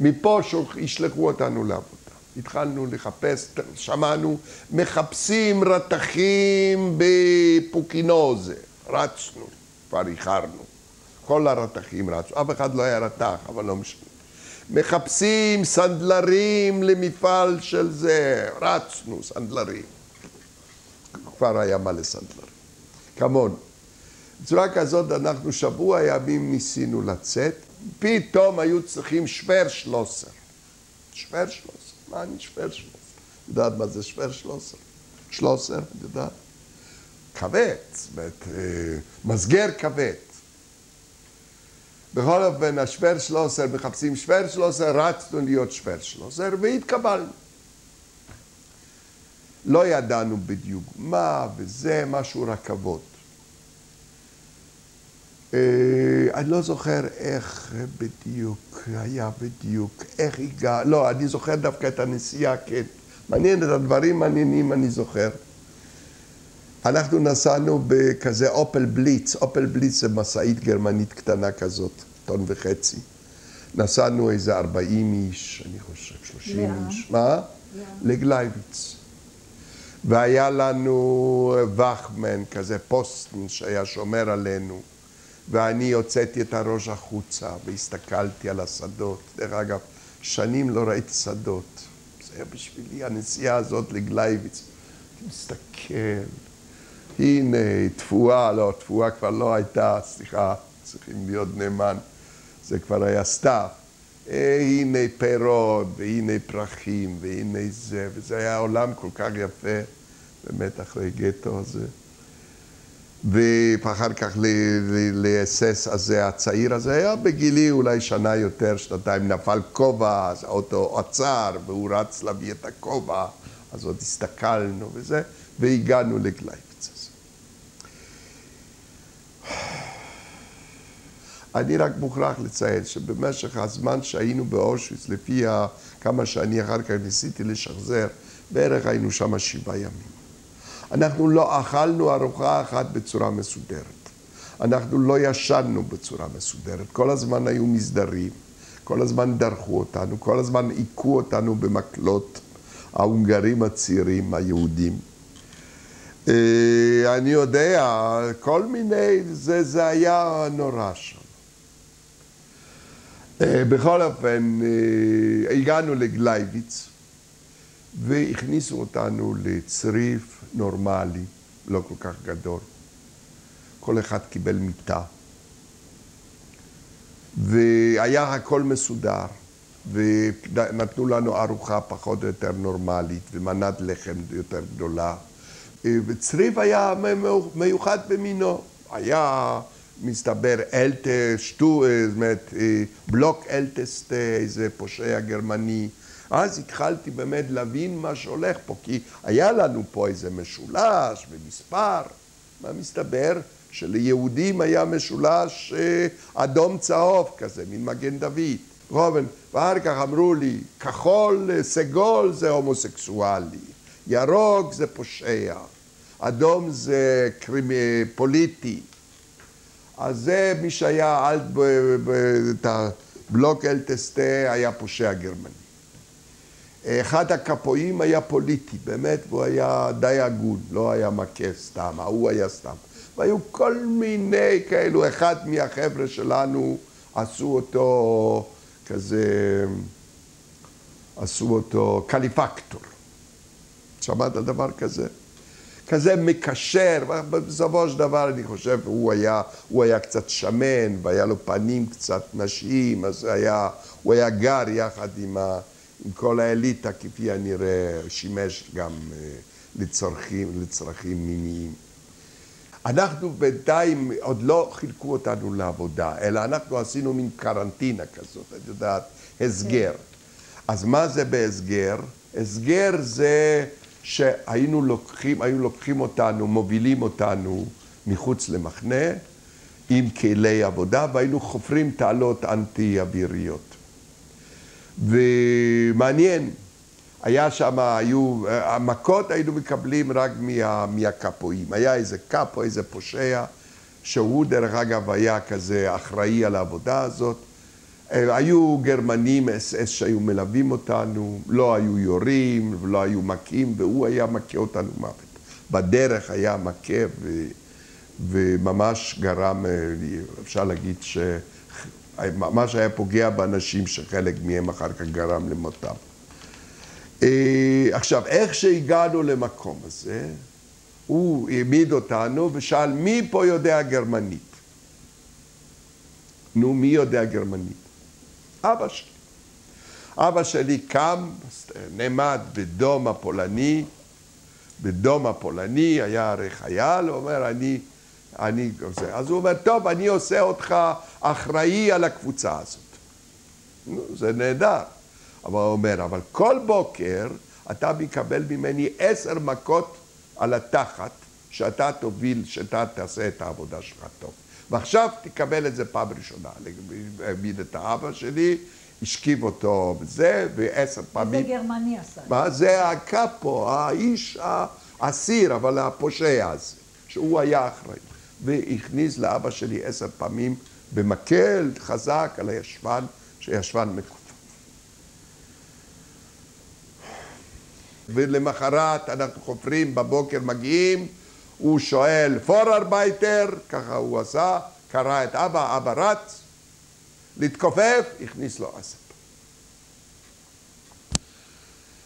מפה ישלחו אותנו לעבודה. התחלנו לחפש, שמענו, מחפשים רתכים בפוקינוזה, רצנו, כבר איחרנו. כל הרתכים רצו, אף אחד לא היה רתח, אבל לא משנה. מחפשים סנדלרים למפעל של זה, רצנו, סנדלרים. כבר היה מלא סנדלרים. כמונו. בצורה כזאת אנחנו שבוע ימים ניסינו לצאת, פתאום היו צריכים שוור שלוסר. שוור שלוסר, מה אני שוור שלוסר? יודעת מה זה שוור שלוסר? שלוסר, את יודעת? כבד, זאת אומרת, מסגר כבד. בכל אופן, השוור שלוסר, מחפשים שוור שלוסר, רצנו להיות שוור שלוסר, והתקבלנו. לא ידענו בדיוק מה וזה, משהו רכבות. אה, אני לא זוכר איך בדיוק היה בדיוק, איך הגע... לא, אני זוכר דווקא את הנסיעה, כן. מעניין, את הדברים מעניינים אני זוכר. אנחנו נסענו בכזה אופל בליץ, אופל בליץ זה משאית גרמנית קטנה כזאת, טון וחצי. נסענו איזה 40 איש, אני חושב, 30 איש. מה? לגלייביץ. והיה לנו וחמן, כזה פוסטן שהיה שומר עלינו. ואני הוצאתי את הראש החוצה והסתכלתי על השדות. דרך אגב, שנים לא ראיתי שדות. זה היה בשבילי הנסיעה הזאת לגלייביץ. אני מסתכל, הנה תפואה, לא, תפואה כבר לא הייתה, סליחה, צריכים להיות נאמן, זה כבר היה סתיו. אה, הנה פירות, והנה פרחים, והנה זה, וזה היה עולם כל כך יפה, באמת אחרי גטו הזה. ואחר כך לאסס הזה, הצעיר הזה, היה בגילי אולי שנה יותר, שנתיים, נפל כובע, אז האוטו עצר, והוא רץ להביא את הכובע, אז עוד הסתכלנו וזה, והגענו לגלייבץ הזה. אני רק מוכרח לציין שבמשך הזמן שהיינו באושוויץ, לפי כמה שאני אחר כך ניסיתי לשחזר, בערך היינו שם שבעה ימים. אנחנו לא אכלנו ארוחה אחת בצורה מסודרת. אנחנו לא ישנו בצורה מסודרת. כל הזמן היו מסדרים, כל הזמן דרכו אותנו, כל הזמן היכו אותנו במקלות, ההונגרים הצעירים, היהודים. אה, אני יודע, כל מיני, זה, זה היה נורא שם. אה, בכל אופן, אה, הגענו לגלייביץ והכניסו אותנו לצריף נורמלי, לא כל כך גדול. כל אחד קיבל מיטה. והיה הכל מסודר, ונתנו לנו ארוחה פחות או יותר נורמלית, ומנת לחם יותר גדולה. וצריף היה מיוחד במינו. היה, מסתבר, אלטה, שטו, זאת אומרת, בלוק אלטסטה, איזה פושע גרמני. אז התחלתי באמת להבין מה שהולך פה, כי היה לנו פה איזה משולש ומספר. מה מסתבר? שליהודים היה משולש אה, אדום צהוב כזה, מין מגן דוד. רובן, ואחר כך אמרו לי, כחול, אה, סגול זה הומוסקסואלי, ירוק זה פושע, אדום זה קרימי, פוליטי. אז זה מי שהיה על את הבלוק אלטסטה היה פושע גרמני. אחד הקפואים היה פוליטי, באמת, והוא היה די הגון, לא היה מכה סתם, ההוא היה סתם. והיו כל מיני כאלו, אחד מהחבר'ה שלנו עשו אותו כזה, עשו אותו קליפקטור. שמעת דבר כזה? כזה מקשר, בסופו של דבר אני חושב, הוא היה, הוא היה קצת שמן, והיה לו פנים קצת נשיים, אז היה, הוא היה גר יחד עם ה... עם כל האליטה, כפי הנראה, שימש גם אה, לצרכים, לצרכים מיניים. אנחנו בינתיים, עוד לא חילקו אותנו לעבודה, אלא אנחנו עשינו מין קרנטינה כזאת, את יודעת, הסגר. אז מה זה בהסגר? הסגר זה שהיינו לוקחים, היו לוקחים אותנו, מובילים אותנו מחוץ למחנה, עם כלי עבודה, והיינו חופרים תעלות אנטי-אוויריות. ומעניין, היה שם, היו, המכות היינו מקבלים רק מה, מהקפואים. היה איזה קפו, איזה פושע, שהוא דרך אגב היה כזה אחראי על העבודה הזאת. היו גרמנים אס אס שהיו מלווים אותנו, לא היו יורים ולא היו מכים, והוא היה מכה אותנו מוות. בדרך היה מכה ו... וממש גרם, אפשר להגיד שממש היה פוגע באנשים שחלק מהם אחר כך גרם למותם. אה, עכשיו, איך שהגענו למקום הזה, הוא העמיד אותנו ושאל מי פה יודע גרמנית? נו, מי יודע גרמנית? אבא שלי. אבא שלי קם, נעמד בדום הפולני, בדום הפולני, היה הרי חייל, הוא אומר, אני, אני, זה. אז הוא אומר, טוב, אני עושה אותך אחראי על הקבוצה הזאת. נו, זה נהדר. אבל הוא אומר, אבל כל בוקר אתה מקבל ממני עשר מכות על התחת, שאתה תוביל, שאתה תעשה את העבודה שלך טוב. ועכשיו תקבל את זה פעם ראשונה. העמיד את האבא שלי, השכיב אותו בזה, ועשר פעמים... זה גרמני עשה. מה? זה הקאפו, האיש האסיר, אבל הפושע הזה, שהוא היה אחראי. והכניס לאבא שלי עשר פעמים במקל חזק על הישבן, שישבן מקופח. ולמחרת אנחנו חופרים, בבוקר מגיעים, הוא שואל Vorarbeiter, ככה הוא עשה, קרא את אבא, אבא רץ, להתכופף, הכניס לו אספ.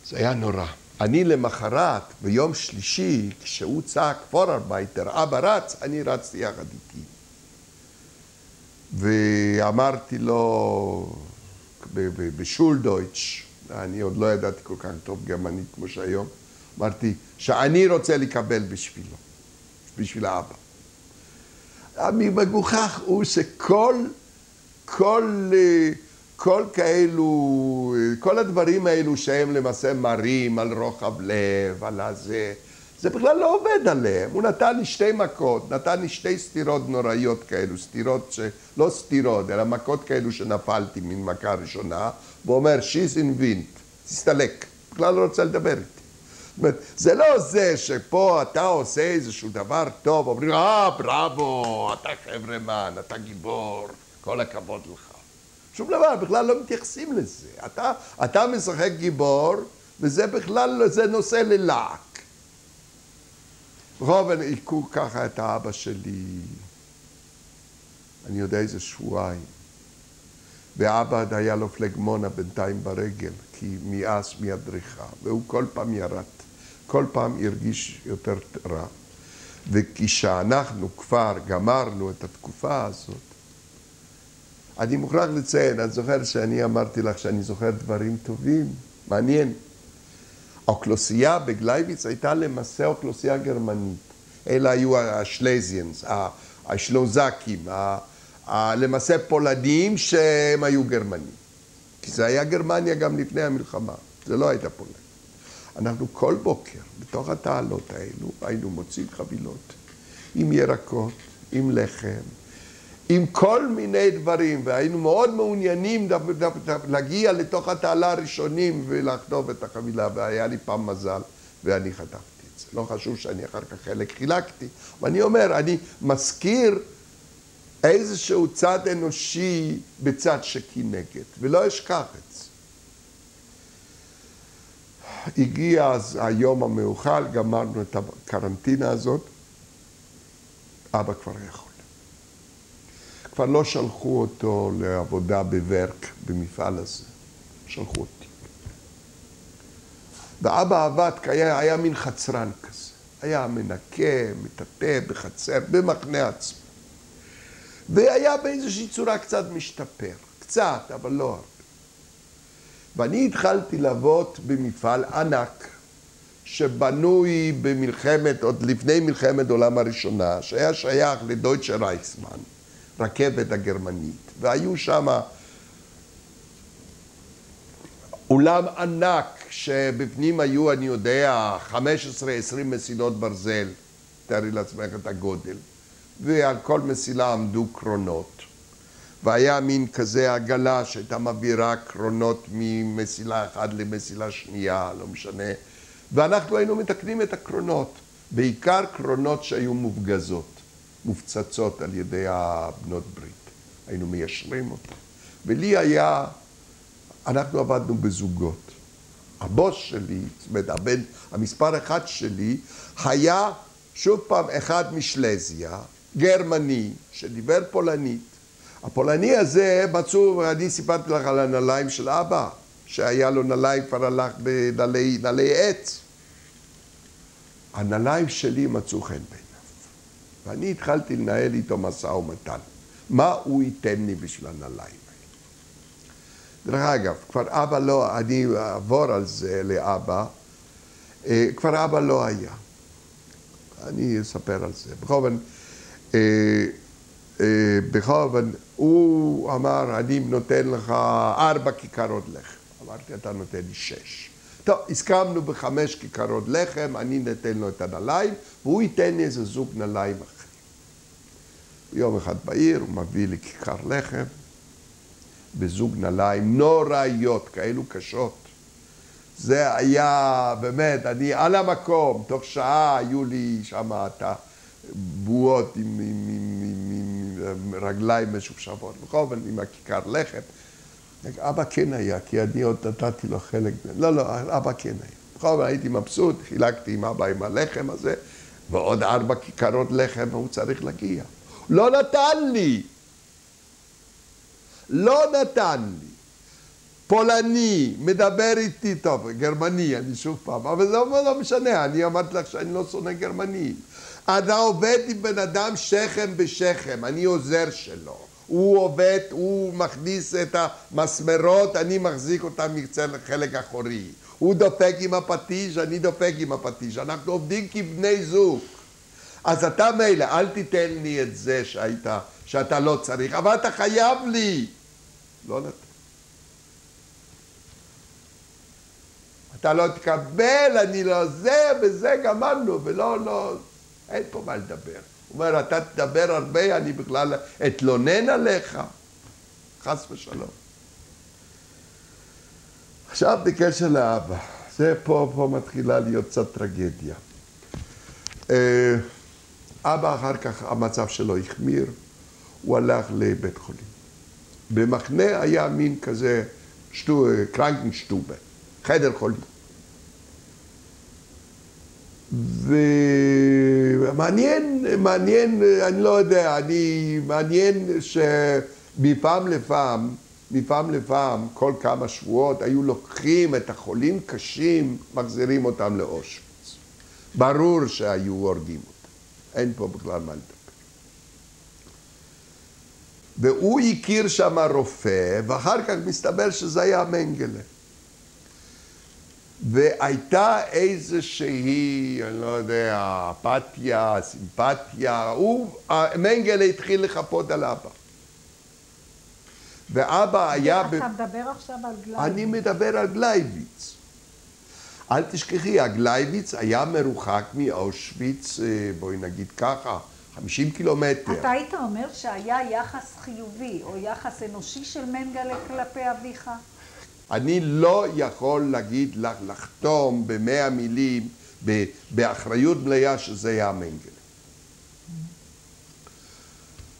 זה היה נורא. אני למחרת, ביום שלישי, כשהוא צעק Vorarbeiter, אבא רץ, אני רצתי יחד איתו. ואמרתי לו ב Schuldeutsch, אני עוד לא ידעתי כל כך טוב גרמנית כמו שהיום, אמרתי שאני רוצה לקבל בשבילו, בשביל האבא. המגוחך הוא שכל, כל, כל כאלו, כל הדברים האלו שהם למעשה מראים על רוחב לב, על הזה, זה בכלל לא עובד עליהם. הוא נתן לי שתי מכות, נתן לי שתי סטירות נוראיות כאלו, סטירות ש... לא סטירות, אלא מכות כאלו שנפלתי מן מכה ראשונה, והוא אומר, שיז אין וינט, תסתלק, בכלל לא רוצה לדבר איתי. אומרת, זה לא זה שפה אתה עושה איזשהו דבר טוב, אומרים, אה, בראבו, אתה חברמן, אתה גיבור, כל הכבוד לך. שום דבר, בכלל לא מתייחסים לזה. אתה, אתה משחק גיבור, וזה בכלל, זה נושא ללעג. בכל אופן, היכו ככה את האבא שלי, אני יודע איזה שבועיים. ואבא היה לו פלגמונה בינתיים ברגל, כי מיאס מהדריכה, והוא כל פעם ירד, כל פעם הרגיש יותר רע. וכשאנחנו כבר גמרנו את התקופה הזאת, אני מוכרח לציין, אני זוכר שאני אמרתי לך שאני זוכר דברים טובים, מעניין. האוכלוסייה בגלייביץ הייתה למעשה אוכלוסייה גרמנית. אלה היו השלזיאנס, השלוזקים, למעשה פולנים שהם היו גרמנים. כי זה היה גרמניה גם לפני המלחמה, זה לא הייתה פולניה. אנחנו כל בוקר, בתוך התעלות האלו, היינו מוצאים חבילות עם ירקות, עם לחם, עם כל מיני דברים, והיינו מאוד מעוניינים דו, דו, דו, להגיע לתוך התעלה הראשונים ולכתוב את החבילה, והיה לי פעם מזל, ואני חטפתי את זה. לא חשוב שאני אחר כך חלק חילקתי, אבל אומר, אני מזכיר איזשהו צד אנושי בצד שכנגד, ולא אשכח את זה. הגיע אז היום המאוחר, גמרנו את הקרנטינה הזאת, אבא כבר יכול. כבר לא שלחו אותו לעבודה בוורק, במפעל הזה, שלחו אותי. ואבא עבד, היה, היה מין חצרן כזה. היה מנקה, מטאטא בחצר, במחנה עצמו. והיה באיזושהי צורה קצת משתפר. קצת, אבל לא הרבה. ואני התחלתי לעבוד במפעל ענק, שבנוי במלחמת, עוד לפני מלחמת העולם הראשונה, שהיה שייך לדויטשה רייכסמן. רכבת הגרמנית, והיו שם אולם ענק שבפנים היו, אני יודע, 15-20 מסילות ברזל, תארי לעצמך את הגודל, ועל כל מסילה עמדו קרונות. והיה מין כזה עגלה שהייתה מעבירה קרונות ממסילה אחת למסילה שנייה, לא משנה. ואנחנו היינו מתקנים את הקרונות, בעיקר קרונות שהיו מופגזות, מופצצות על ידי הבנות ברית. היינו מיישרים אותן. ולי היה, אנחנו עבדנו בזוגות. הבוס שלי, זאת אומרת, הבן, המספר אחד שלי, היה שוב פעם אחד משלזיה, גרמני, שדיבר פולנית. הפולני הזה מצאו, אני סיפרתי לך על הנעליים של אבא, שהיה לו נעליים, כבר הלך בנעלי עץ. הנעליים שלי מצאו חן בעיניו. ואני התחלתי לנהל איתו משא ומתן. מה הוא ייתן לי בשביל הנעליים האלה? דרך אגב, כבר אבא לא, אני אעבור על זה לאבא, אה, כבר אבא לא היה. אני אספר על זה. בכל אופן, אה, אה, בכל אופן, הוא אמר, אני נותן לך ארבע כיכרות לחם. אמרתי, אתה נותן לי שש. טוב, הסכמנו בחמש כיכרות לחם, אני נותן לו את הנעליים, והוא ייתן לי איזה זוג נעליים אחר. יום אחד בעיר הוא מביא לי כיכר לחם בזוג נעליים נוראיות, כאלו קשות. זה היה באמת, אני על המקום, תוך שעה היו לי שם את הבועות עם, עם, עם, עם, עם רגליים משופשפות, בכל אופן עם הכיכר לחם. אבא כן היה, כי אני עוד נתתי לו חלק, לא, לא, אבא כן היה. בכל אופן הייתי מבסוט, חילקתי עם אבא עם הלחם הזה, ועוד ארבע כיכרות לחם, והוא צריך להגיע. לא נתן לי. לא נתן לי. פולני, מדבר איתי טוב, גרמני, אני שוב פעם, אבל זה לא משנה, אני אמרתי לך שאני לא שונא גרמנים. אתה עובד עם בן אדם שכם בשכם, אני עוזר שלו. הוא עובד, הוא מכניס את המסמרות, אני מחזיק אותם מקצה לחלק אחורי. הוא דופק עם הפטיש, אני דופק עם הפטיש. אנחנו עובדים כבני זוג. אז אתה מילא, אל תיתן לי את זה שהיית, שאתה לא צריך, אבל אתה חייב לי. לא נתן. אתה לא תקבל, אני לא זה, וזה גמרנו, ולא, לא, אין פה מה לדבר. הוא אומר, אתה תדבר הרבה, אני בכלל אתלונן עליך. חס ושלום. עכשיו בקשר לאבא, זה פה, פה מתחילה להיות קצת טרגדיה. אה, אבא אחר כך המצב שלו החמיר, הוא הלך לבית חולים. במחנה היה מין כזה שטו, קרנקנשטובה, חדר חולים. ומעניין, מעניין, אני לא יודע, אני, מעניין שמפעם לפעם, מפעם לפעם, כל כמה שבועות, היו לוקחים את החולים קשים, מחזירים אותם לאושוויץ. ברור שהיו הורגים אותם. אין פה בכלל מה לדבר. והוא הכיר שם רופא, ואחר כך מסתבר שזה היה מנגלה. והייתה איזושהי, אני לא יודע, אמפתיה, סימפתיה, הוא, מנגלה התחיל לחפות על אבא. ואבא היה... אתה מדבר עכשיו על גלייביץ. אני מדבר על גלייביץ. אל תשכחי, הגלייביץ היה מרוחק מאושוויץ, אה, בואי נגיד ככה, 50 קילומטר. אתה היית אומר שהיה יחס חיובי או יחס אנושי של מנגלה כלפי אביך? אני לא יכול להגיד לך, לחתום במאה מילים, באחריות מלאה שזה היה מנגלה.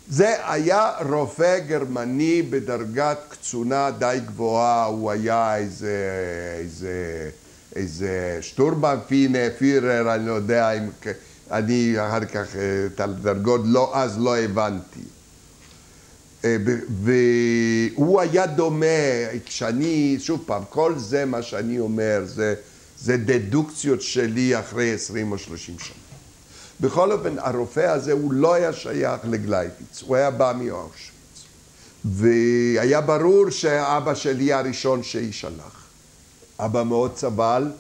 זה היה רופא גרמני בדרגת קצונה די גבוהה, הוא היה איזה, איזה איזה שטורבן פירר, אני לא יודע אם... אני אחר כך אה, את הדרגות לא, אז לא הבנתי. אה, והוא היה דומה, כשאני, שוב פעם, כל זה מה שאני אומר, זה, זה דדוקציות שלי אחרי עשרים או שלושים שנה. בכל אופן, הרופא הזה הוא לא היה שייך לגלייביץ, הוא היה בא מאושוויץ. והיה ברור שאבא שלי הראשון שישלח. אבא מאוד סבל,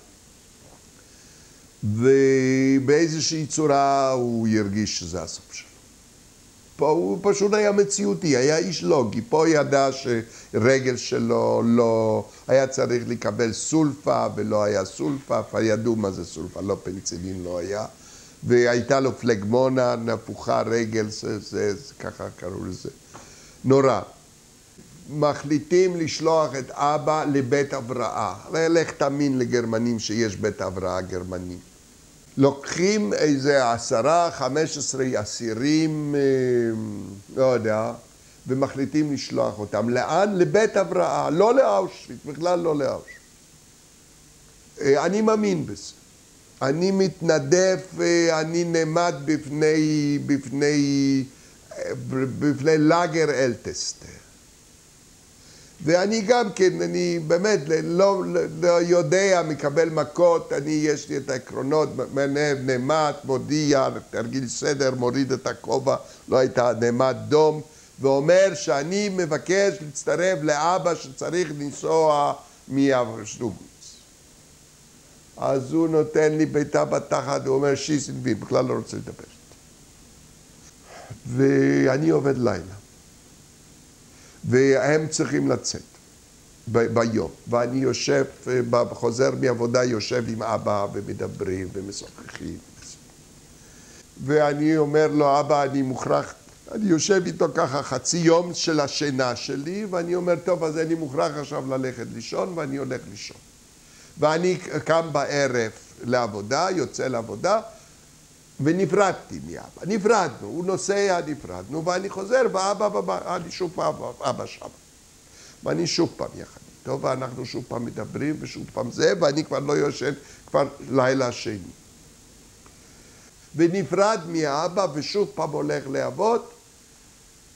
ובאיזושהי צורה הוא ירגיש שזה הסוף שלו. פה הוא פשוט היה מציאותי, היה איש לוגי, פה ידע שרגל שלו לא, היה צריך לקבל סולפה ולא היה סולפה, ידעו מה זה סולפה, לא פניצילין לא היה, והייתה לו פלגמונה, נפוחה רגל, זה, זה, זה ככה קראו לזה. נורא. מחליטים לשלוח את אבא לבית הבראה. לך תאמין לגרמנים שיש בית הבראה גרמני. לוקחים איזה עשרה, חמש עשרה אסירים, אה, לא יודע, ומחליטים לשלוח אותם. לאן? לבית הבראה, לא לאושוויץ, בכלל לא לאושוויץ. אה, אני מאמין בזה. אני מתנדב, אה, אני נעמד בפני, בפני, בפני לאגר אלטסטר. ואני גם כן, אני באמת לא, לא יודע, מקבל מכות, אני, יש לי את העקרונות, נעמד, מודיע, תרגיל סדר, מוריד את הכובע, לא הייתה נעמד דום, ואומר שאני מבקש להצטרף לאבא שצריך לנסוע מאברשטובניץ. אז הוא נותן לי בעיטה בתחת, הוא אומר שיסין בי, בכלל לא רוצה לדבר. ואני עובד לילה. והם צריכים לצאת ב- ביום. ואני יושב, אה, חוזר מעבודה, יושב עם אבא ומדברים ומשוחחים. ואני אומר לו, אבא, אני מוכרח, אני יושב איתו ככה חצי יום של השינה שלי, ואני אומר, טוב, אז אני מוכרח עכשיו ללכת לישון, ואני הולך לישון. ואני קם בערב לעבודה, יוצא לעבודה, ונפרדתי מאבא. נפרדנו, הוא נוסע, נפרדנו, ואני חוזר, ואבא, אבא, אני שוב פעם, אבא שם. ואני שוב פעם יחד איתו, ואנחנו שוב פעם מדברים, ושוב פעם זה, ואני כבר לא יושן, כבר לילה שני. ונפרד מאבא, ושוב פעם הולך לעבוד,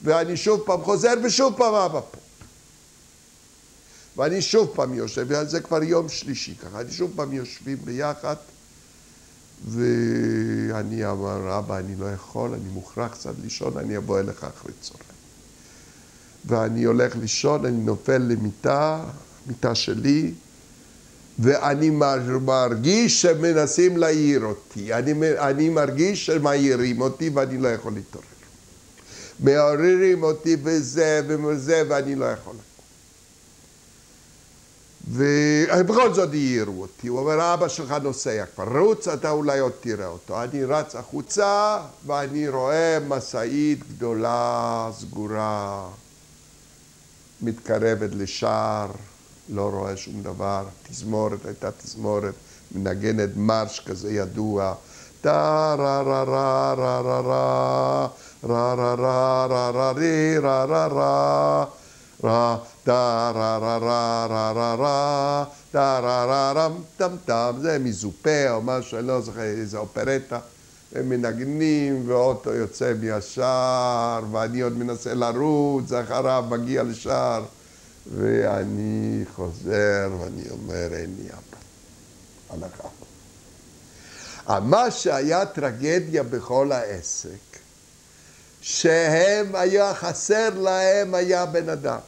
ואני שוב פעם חוזר, ושוב פעם אבא פה. ואני שוב פעם יושב, ועל זה כבר יום שלישי ככה, אני שוב פעם יושבים ביחד. ואני אמר, אבא, אני לא יכול, אני מוכרח קצת לישון, אני אבוא אליך אחרי צהריים. ואני הולך לישון, אני נופל למיטה, מיטה שלי, ואני מרגיש שמנסים להעיר אותי. אני, אני מרגיש שמעירים אותי ואני לא יכול להתעורר. מעוררים אותי וזה וזה ואני לא יכול. ובכל זאת העירו אותי, הוא אומר, אבא שלך נוסע כבר, רוץ, אתה אולי עוד תראה אותו. אני רץ החוצה, ואני רואה משאית גדולה, סגורה, מתקרבת לשער, לא רואה שום דבר. תזמורת, הייתה תזמורת, מנגנת מרש כזה ידוע. טה רה רה רה רה רה רה רה רה רה רה רה רי רה רה רה רה טה רה רה רה רה רה רה טה רה רה רם טם טם זה מזופה או משהו, אני לא זוכר איזה אופרטה הם מנגנים ואוטו יוצא מהשער ואני עוד מנסה לרוץ אחריו מגיע לשער ואני חוזר ואני אומר אין לי אבא הלכה מה שהיה טרגדיה בכל העסק שהם היה חסר להם היה בן אדם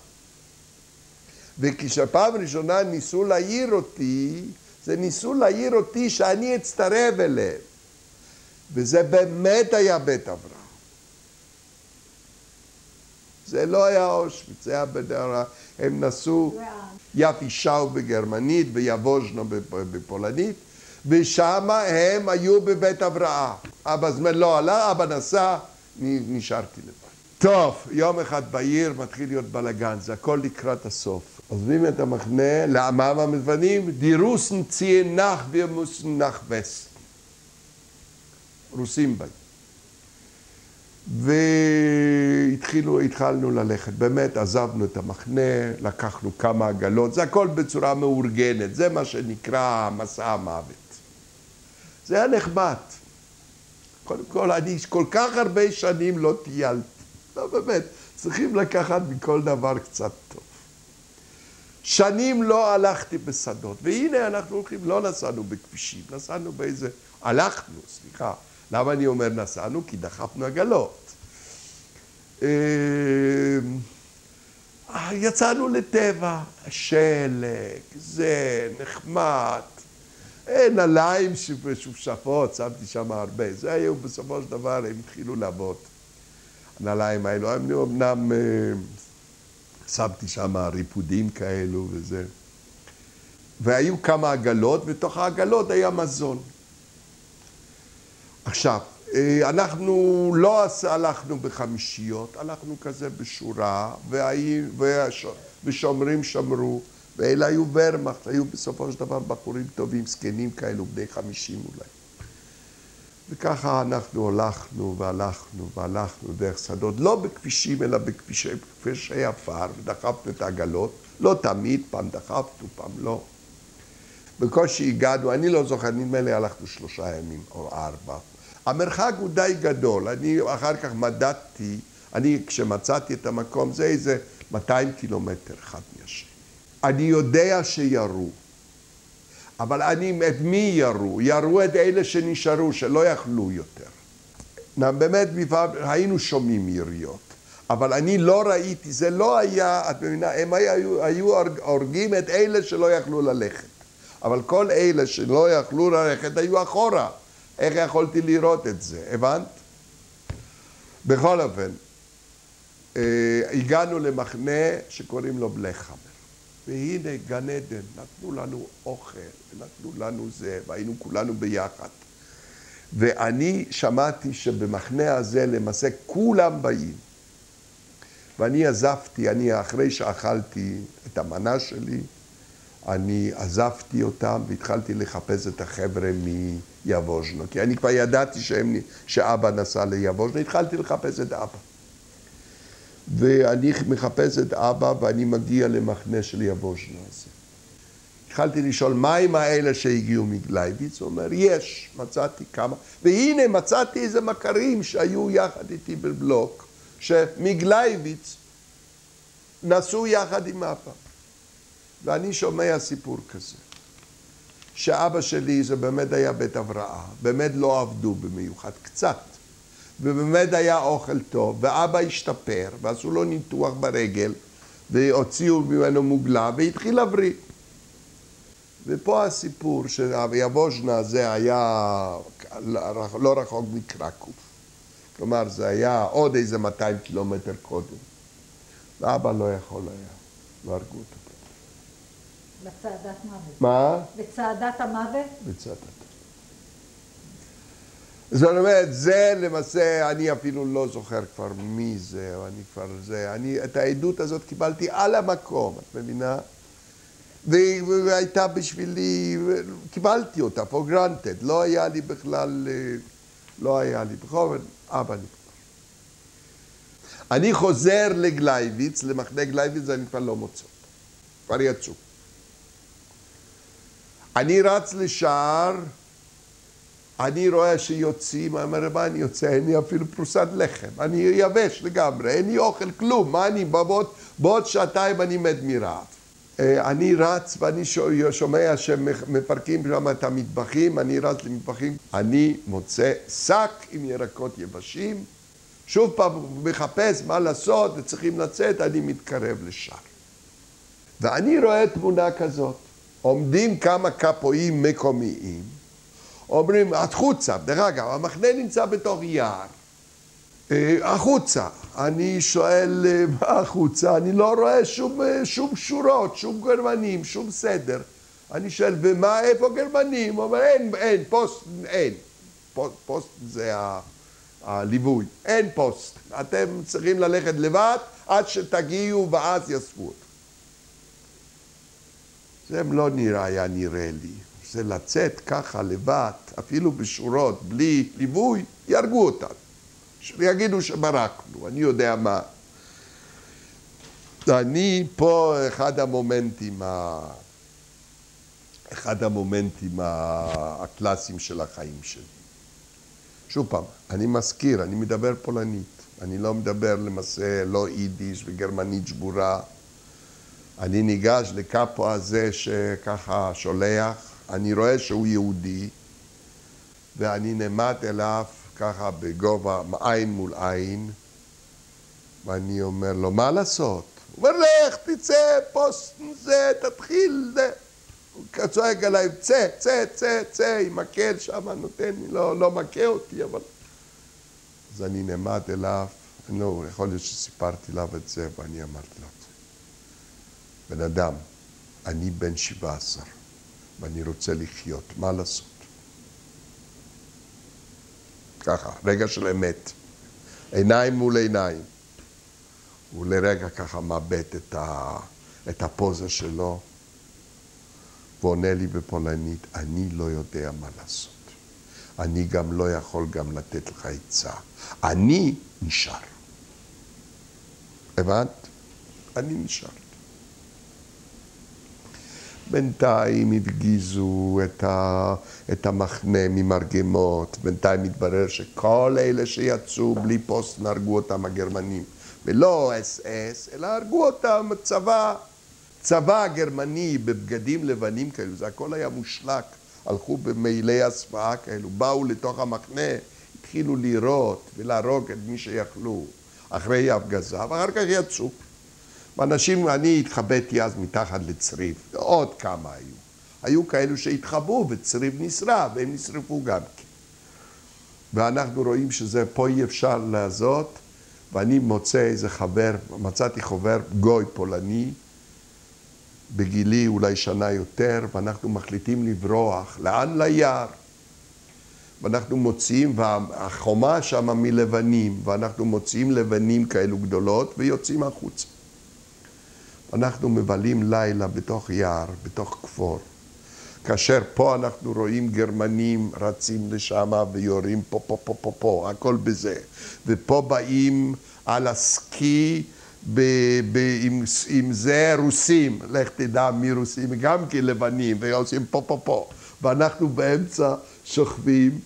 וכשפעם ראשונה ניסו להעיר אותי, זה ניסו להעיר אותי שאני אצטרף אליהם. וזה באמת היה בית אברהם. זה לא היה אושוויץ, זה היה בדרה. הם נסעו יפי שאו בגרמנית ויבוז'נו בפולנית, ושם הם היו בבית הבראה. אבא זמן לא עלה, אבא נסע, נשארתי לבד. טוב, יום אחד בעיר מתחיל להיות בלאגן, זה הכל לקראת הסוף. עוזבים את המחנה, למה המזוונים? די רוסן ציין נח ומוסן נח וסט. רוסים באים. והתחילו, התחלנו ללכת, באמת עזבנו את המחנה, לקחנו כמה עגלות, זה הכל בצורה מאורגנת, זה מה שנקרא מסע המוות. זה היה נחמד. קודם כל, אני כל כך הרבה שנים לא טיילתי. לא באמת, צריכים לקחת מכל דבר קצת טוב. שנים לא הלכתי בשדות, והנה אנחנו הולכים, לא נסענו בכבישים, נסענו באיזה, הלכנו, סליחה. למה אני אומר נסענו? כי דחפנו עגלות. אה, יצאנו לטבע, שלג, זה נחמד, נעליים שפשפות, שמתי שם הרבה. זה היו בסופו של דבר, הם התחילו לעבוד. הנעליים האלו, הם אמנם אה, שמתי שם ריפודים כאלו וזה. והיו כמה עגלות, ותוך העגלות היה מזון. עכשיו, אה, אנחנו לא הלכנו בחמישיות, הלכנו כזה בשורה, ושומרים שמרו, ואלה היו ורמאכט, היו בסופו של דבר בחורים טובים, זקנים כאלו, בני חמישים אולי. וככה אנחנו הלכנו והלכנו והלכנו דרך שדות, לא בכבישים אלא בכבישי עפר, ודחפנו את העגלות, לא תמיד, פעם דחפנו, פעם לא. בקושי הגענו, אני לא זוכר, נדמה לי הלכנו שלושה ימים או ארבע. המרחק הוא די גדול, אני אחר כך מדדתי, אני כשמצאתי את המקום, זה איזה 200 קילומטר אחד מהשני. אני יודע שירו, אבל אני, את מי ירו? ירו את אלה שנשארו, שלא יכלו יותר. באמת, היינו שומעים יריות, אבל אני לא ראיתי, זה לא היה, את מבינה, הם היו, היו הורגים את אלה שלא יכלו ללכת. אבל כל אלה שלא יכלו ללכת היו אחורה. איך יכולתי לראות את זה? הבנת? בכל אופן, אה, הגענו למחנה שקוראים לו בלחמר. והנה גן עדן, נתנו לנו אוכל, נתנו לנו זה, והיינו כולנו ביחד. ואני שמעתי שבמחנה הזה למעשה כולם באים. ואני עזבתי, אני אחרי שאכלתי את המנה שלי, אני עזבתי אותם והתחלתי לחפש את החבר'ה מיבוז'נו, כי אני כבר ידעתי שהם, שאבא נסע ליבוז'נו, התחלתי לחפש את אבא. ואני מחפש את אבא ואני מגיע למחנה של יבוז'נו הזה. התחלתי לשאול, מה עם האלה שהגיעו מגלייביץ? הוא אומר, יש, מצאתי כמה. והנה, מצאתי איזה מכרים שהיו יחד איתי בבלוק, שמגלייביץ נסעו יחד עם אבא. ואני שומע סיפור כזה, שאבא שלי זה באמת היה בית הבראה, באמת לא עבדו במיוחד, קצת, ובאמת היה אוכל טוב, ואבא השתפר, ועשו לו ניתוח ברגל, והוציאו ממנו מוגלה, והתחיל להבריא. ופה הסיפור שהיבוז'נה הזה היה לא רחוק מקרקוב. כלומר, זה היה עוד איזה 200 קילומטר קודם. ואבא לא יכול היה, לא הרגו אותו. בצעדת מוות. מה? בצעדת המוות? בצעדת. זאת אומרת, זה למעשה, אני אפילו לא זוכר כבר מי זה, או אני כבר זה, אני את העדות הזאת קיבלתי על המקום, את מבינה? והייתה בשבילי, קיבלתי אותה, for granted, לא היה לי בכלל, לא היה לי, בכל זאת, אבא נפטר. אני חוזר לגלייביץ, למחנה גלייביץ, אני כבר לא מוצא אותו, כבר יצאו. אני רץ לשער, אני רואה שיוצאים, אני אומר, מה אני יוצא? אין לי אפילו פרוסת לחם, אני יבש לגמרי, אין לי אוכל, כלום, מה אני, בעוד, בעוד שעתיים אני מת מרעב. אה, אני רץ ואני שומע שמפרקים שם את המטבחים, אני רץ למטבחים, אני מוצא שק עם ירקות יבשים, שוב פעם מחפש מה לעשות וצריכים לצאת, אני מתקרב לשער. ואני רואה תמונה כזאת. עומדים כמה קפואים מקומיים, אומרים, החוצה, דרך אגב, המחנה נמצא בתוך יער. אה, החוצה. אני שואל, אה, מה החוצה? אני לא רואה שום, אה, שום שורות, שום גרמנים, שום סדר. אני שואל, ומה, איפה גרמנים? הוא אומר, אין, אין, פוסט, אין. Post, Post זה הליווי, אין פוסט. אתם צריכים ללכת לבד עד שתגיעו ואז יאספו אותו. זה לא נראה, היה נראה לי. זה לצאת ככה לבד, אפילו בשורות, בלי ליווי, יהרגו אותנו. יגידו שברקנו, אני יודע מה. אני פה אחד המומנטים, ה... אחד המומנטים הקלאסיים של החיים שלי. שוב פעם, אני מזכיר, אני מדבר פולנית. אני לא מדבר למעשה לא יידיש וגרמנית שבורה. אני ניגש לקאפו הזה שככה שולח, אני רואה שהוא יהודי, ואני נעמד אליו ככה בגובה עין מול עין, ואני אומר לו, מה לעשות? הוא אומר, לך, תצא, פוסט זה, תתחיל, זה. הוא צועק עליי, צא, צא, צא, צא, עם מקל שם, נותן לי, לא, לא מכה אותי, אבל... אז אני נעמד אליו, לא, יכול להיות שסיפרתי לו את זה, ואני אמרתי לו, בן אדם, אני בן שבע עשר, ואני רוצה לחיות, מה לעשות? ככה, רגע של אמת. עיניים מול עיניים. הוא לרגע ככה מאבד את, ה, את הפוזה שלו, ועונה לי בפולנית, אני לא יודע מה לעשות. אני גם לא יכול גם לתת לך עצה. אני נשאר. הבנת? אני נשאר. בינתיים הדגיזו את, ה, את המחנה ממרגמות, בינתיים התברר שכל אלה שיצאו בלי פוסט נהרגו אותם הגרמנים. ולא אס אס, אלא הרגו אותם צבא, צבא גרמני בבגדים לבנים כאלו, זה הכל היה מושלק, הלכו במעילי הסוואה כאלו, באו לתוך המחנה, התחילו לירות ולהרוג את מי שיכלו אחרי ההפגזה, ואחר כך יצאו. ואנשים, אני התחבאתי אז מתחת לצריף, עוד כמה היו. היו כאלו שהתחבאו וצריף נשרף, והם נשרפו גם כן. ואנחנו רואים שזה פה אי אפשר לעשות, ואני מוצא איזה חבר, מצאתי חבר גוי פולני, בגילי אולי שנה יותר, ואנחנו מחליטים לברוח. לאן? ליער. ואנחנו מוציאים, והחומה שם מלבנים, ואנחנו מוציאים לבנים כאלו גדולות ויוצאים החוצה. אנחנו מבלים לילה בתוך יער, בתוך כפור. כאשר פה אנחנו רואים גרמנים רצים לשם ויורים פה, פה, פה, פה, פה, הכל בזה. ופה באים על הסקי ב, ב, עם, עם זה רוסים, לך תדע מי רוסים, גם כלבנים, ועושים פה, פה, פה. ואנחנו באמצע שוכבים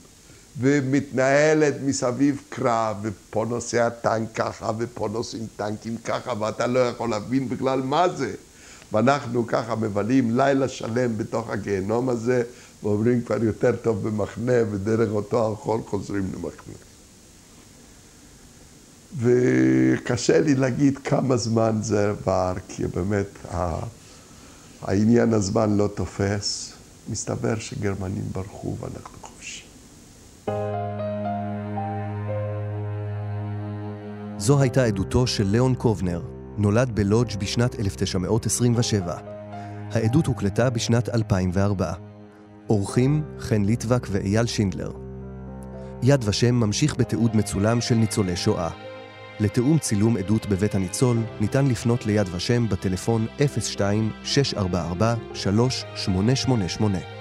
ומתנהלת מסביב קרב, ופה נוסע טנק ככה, ופה נוסעים טנקים ככה, ואתה לא יכול להבין בכלל מה זה. ואנחנו ככה מבלים לילה שלם בתוך הגיהנום הזה, ואומרים כבר יותר טוב במחנה, ודרך אותו החול חוזרים למחנה. וקשה לי להגיד כמה זמן זה עבר, כי באמת העניין הזמן לא תופס. מסתבר שגרמנים ברחו ואנחנו זו הייתה עדותו של ליאון קובנר, נולד בלודג' בשנת 1927. העדות הוקלטה בשנת 2004. אורחים חן ליטבק ואייל שינדלר. יד ושם ממשיך בתיעוד מצולם של ניצולי שואה. לתיאום צילום עדות בבית הניצול ניתן לפנות ליד ושם בטלפון 02-644-3888.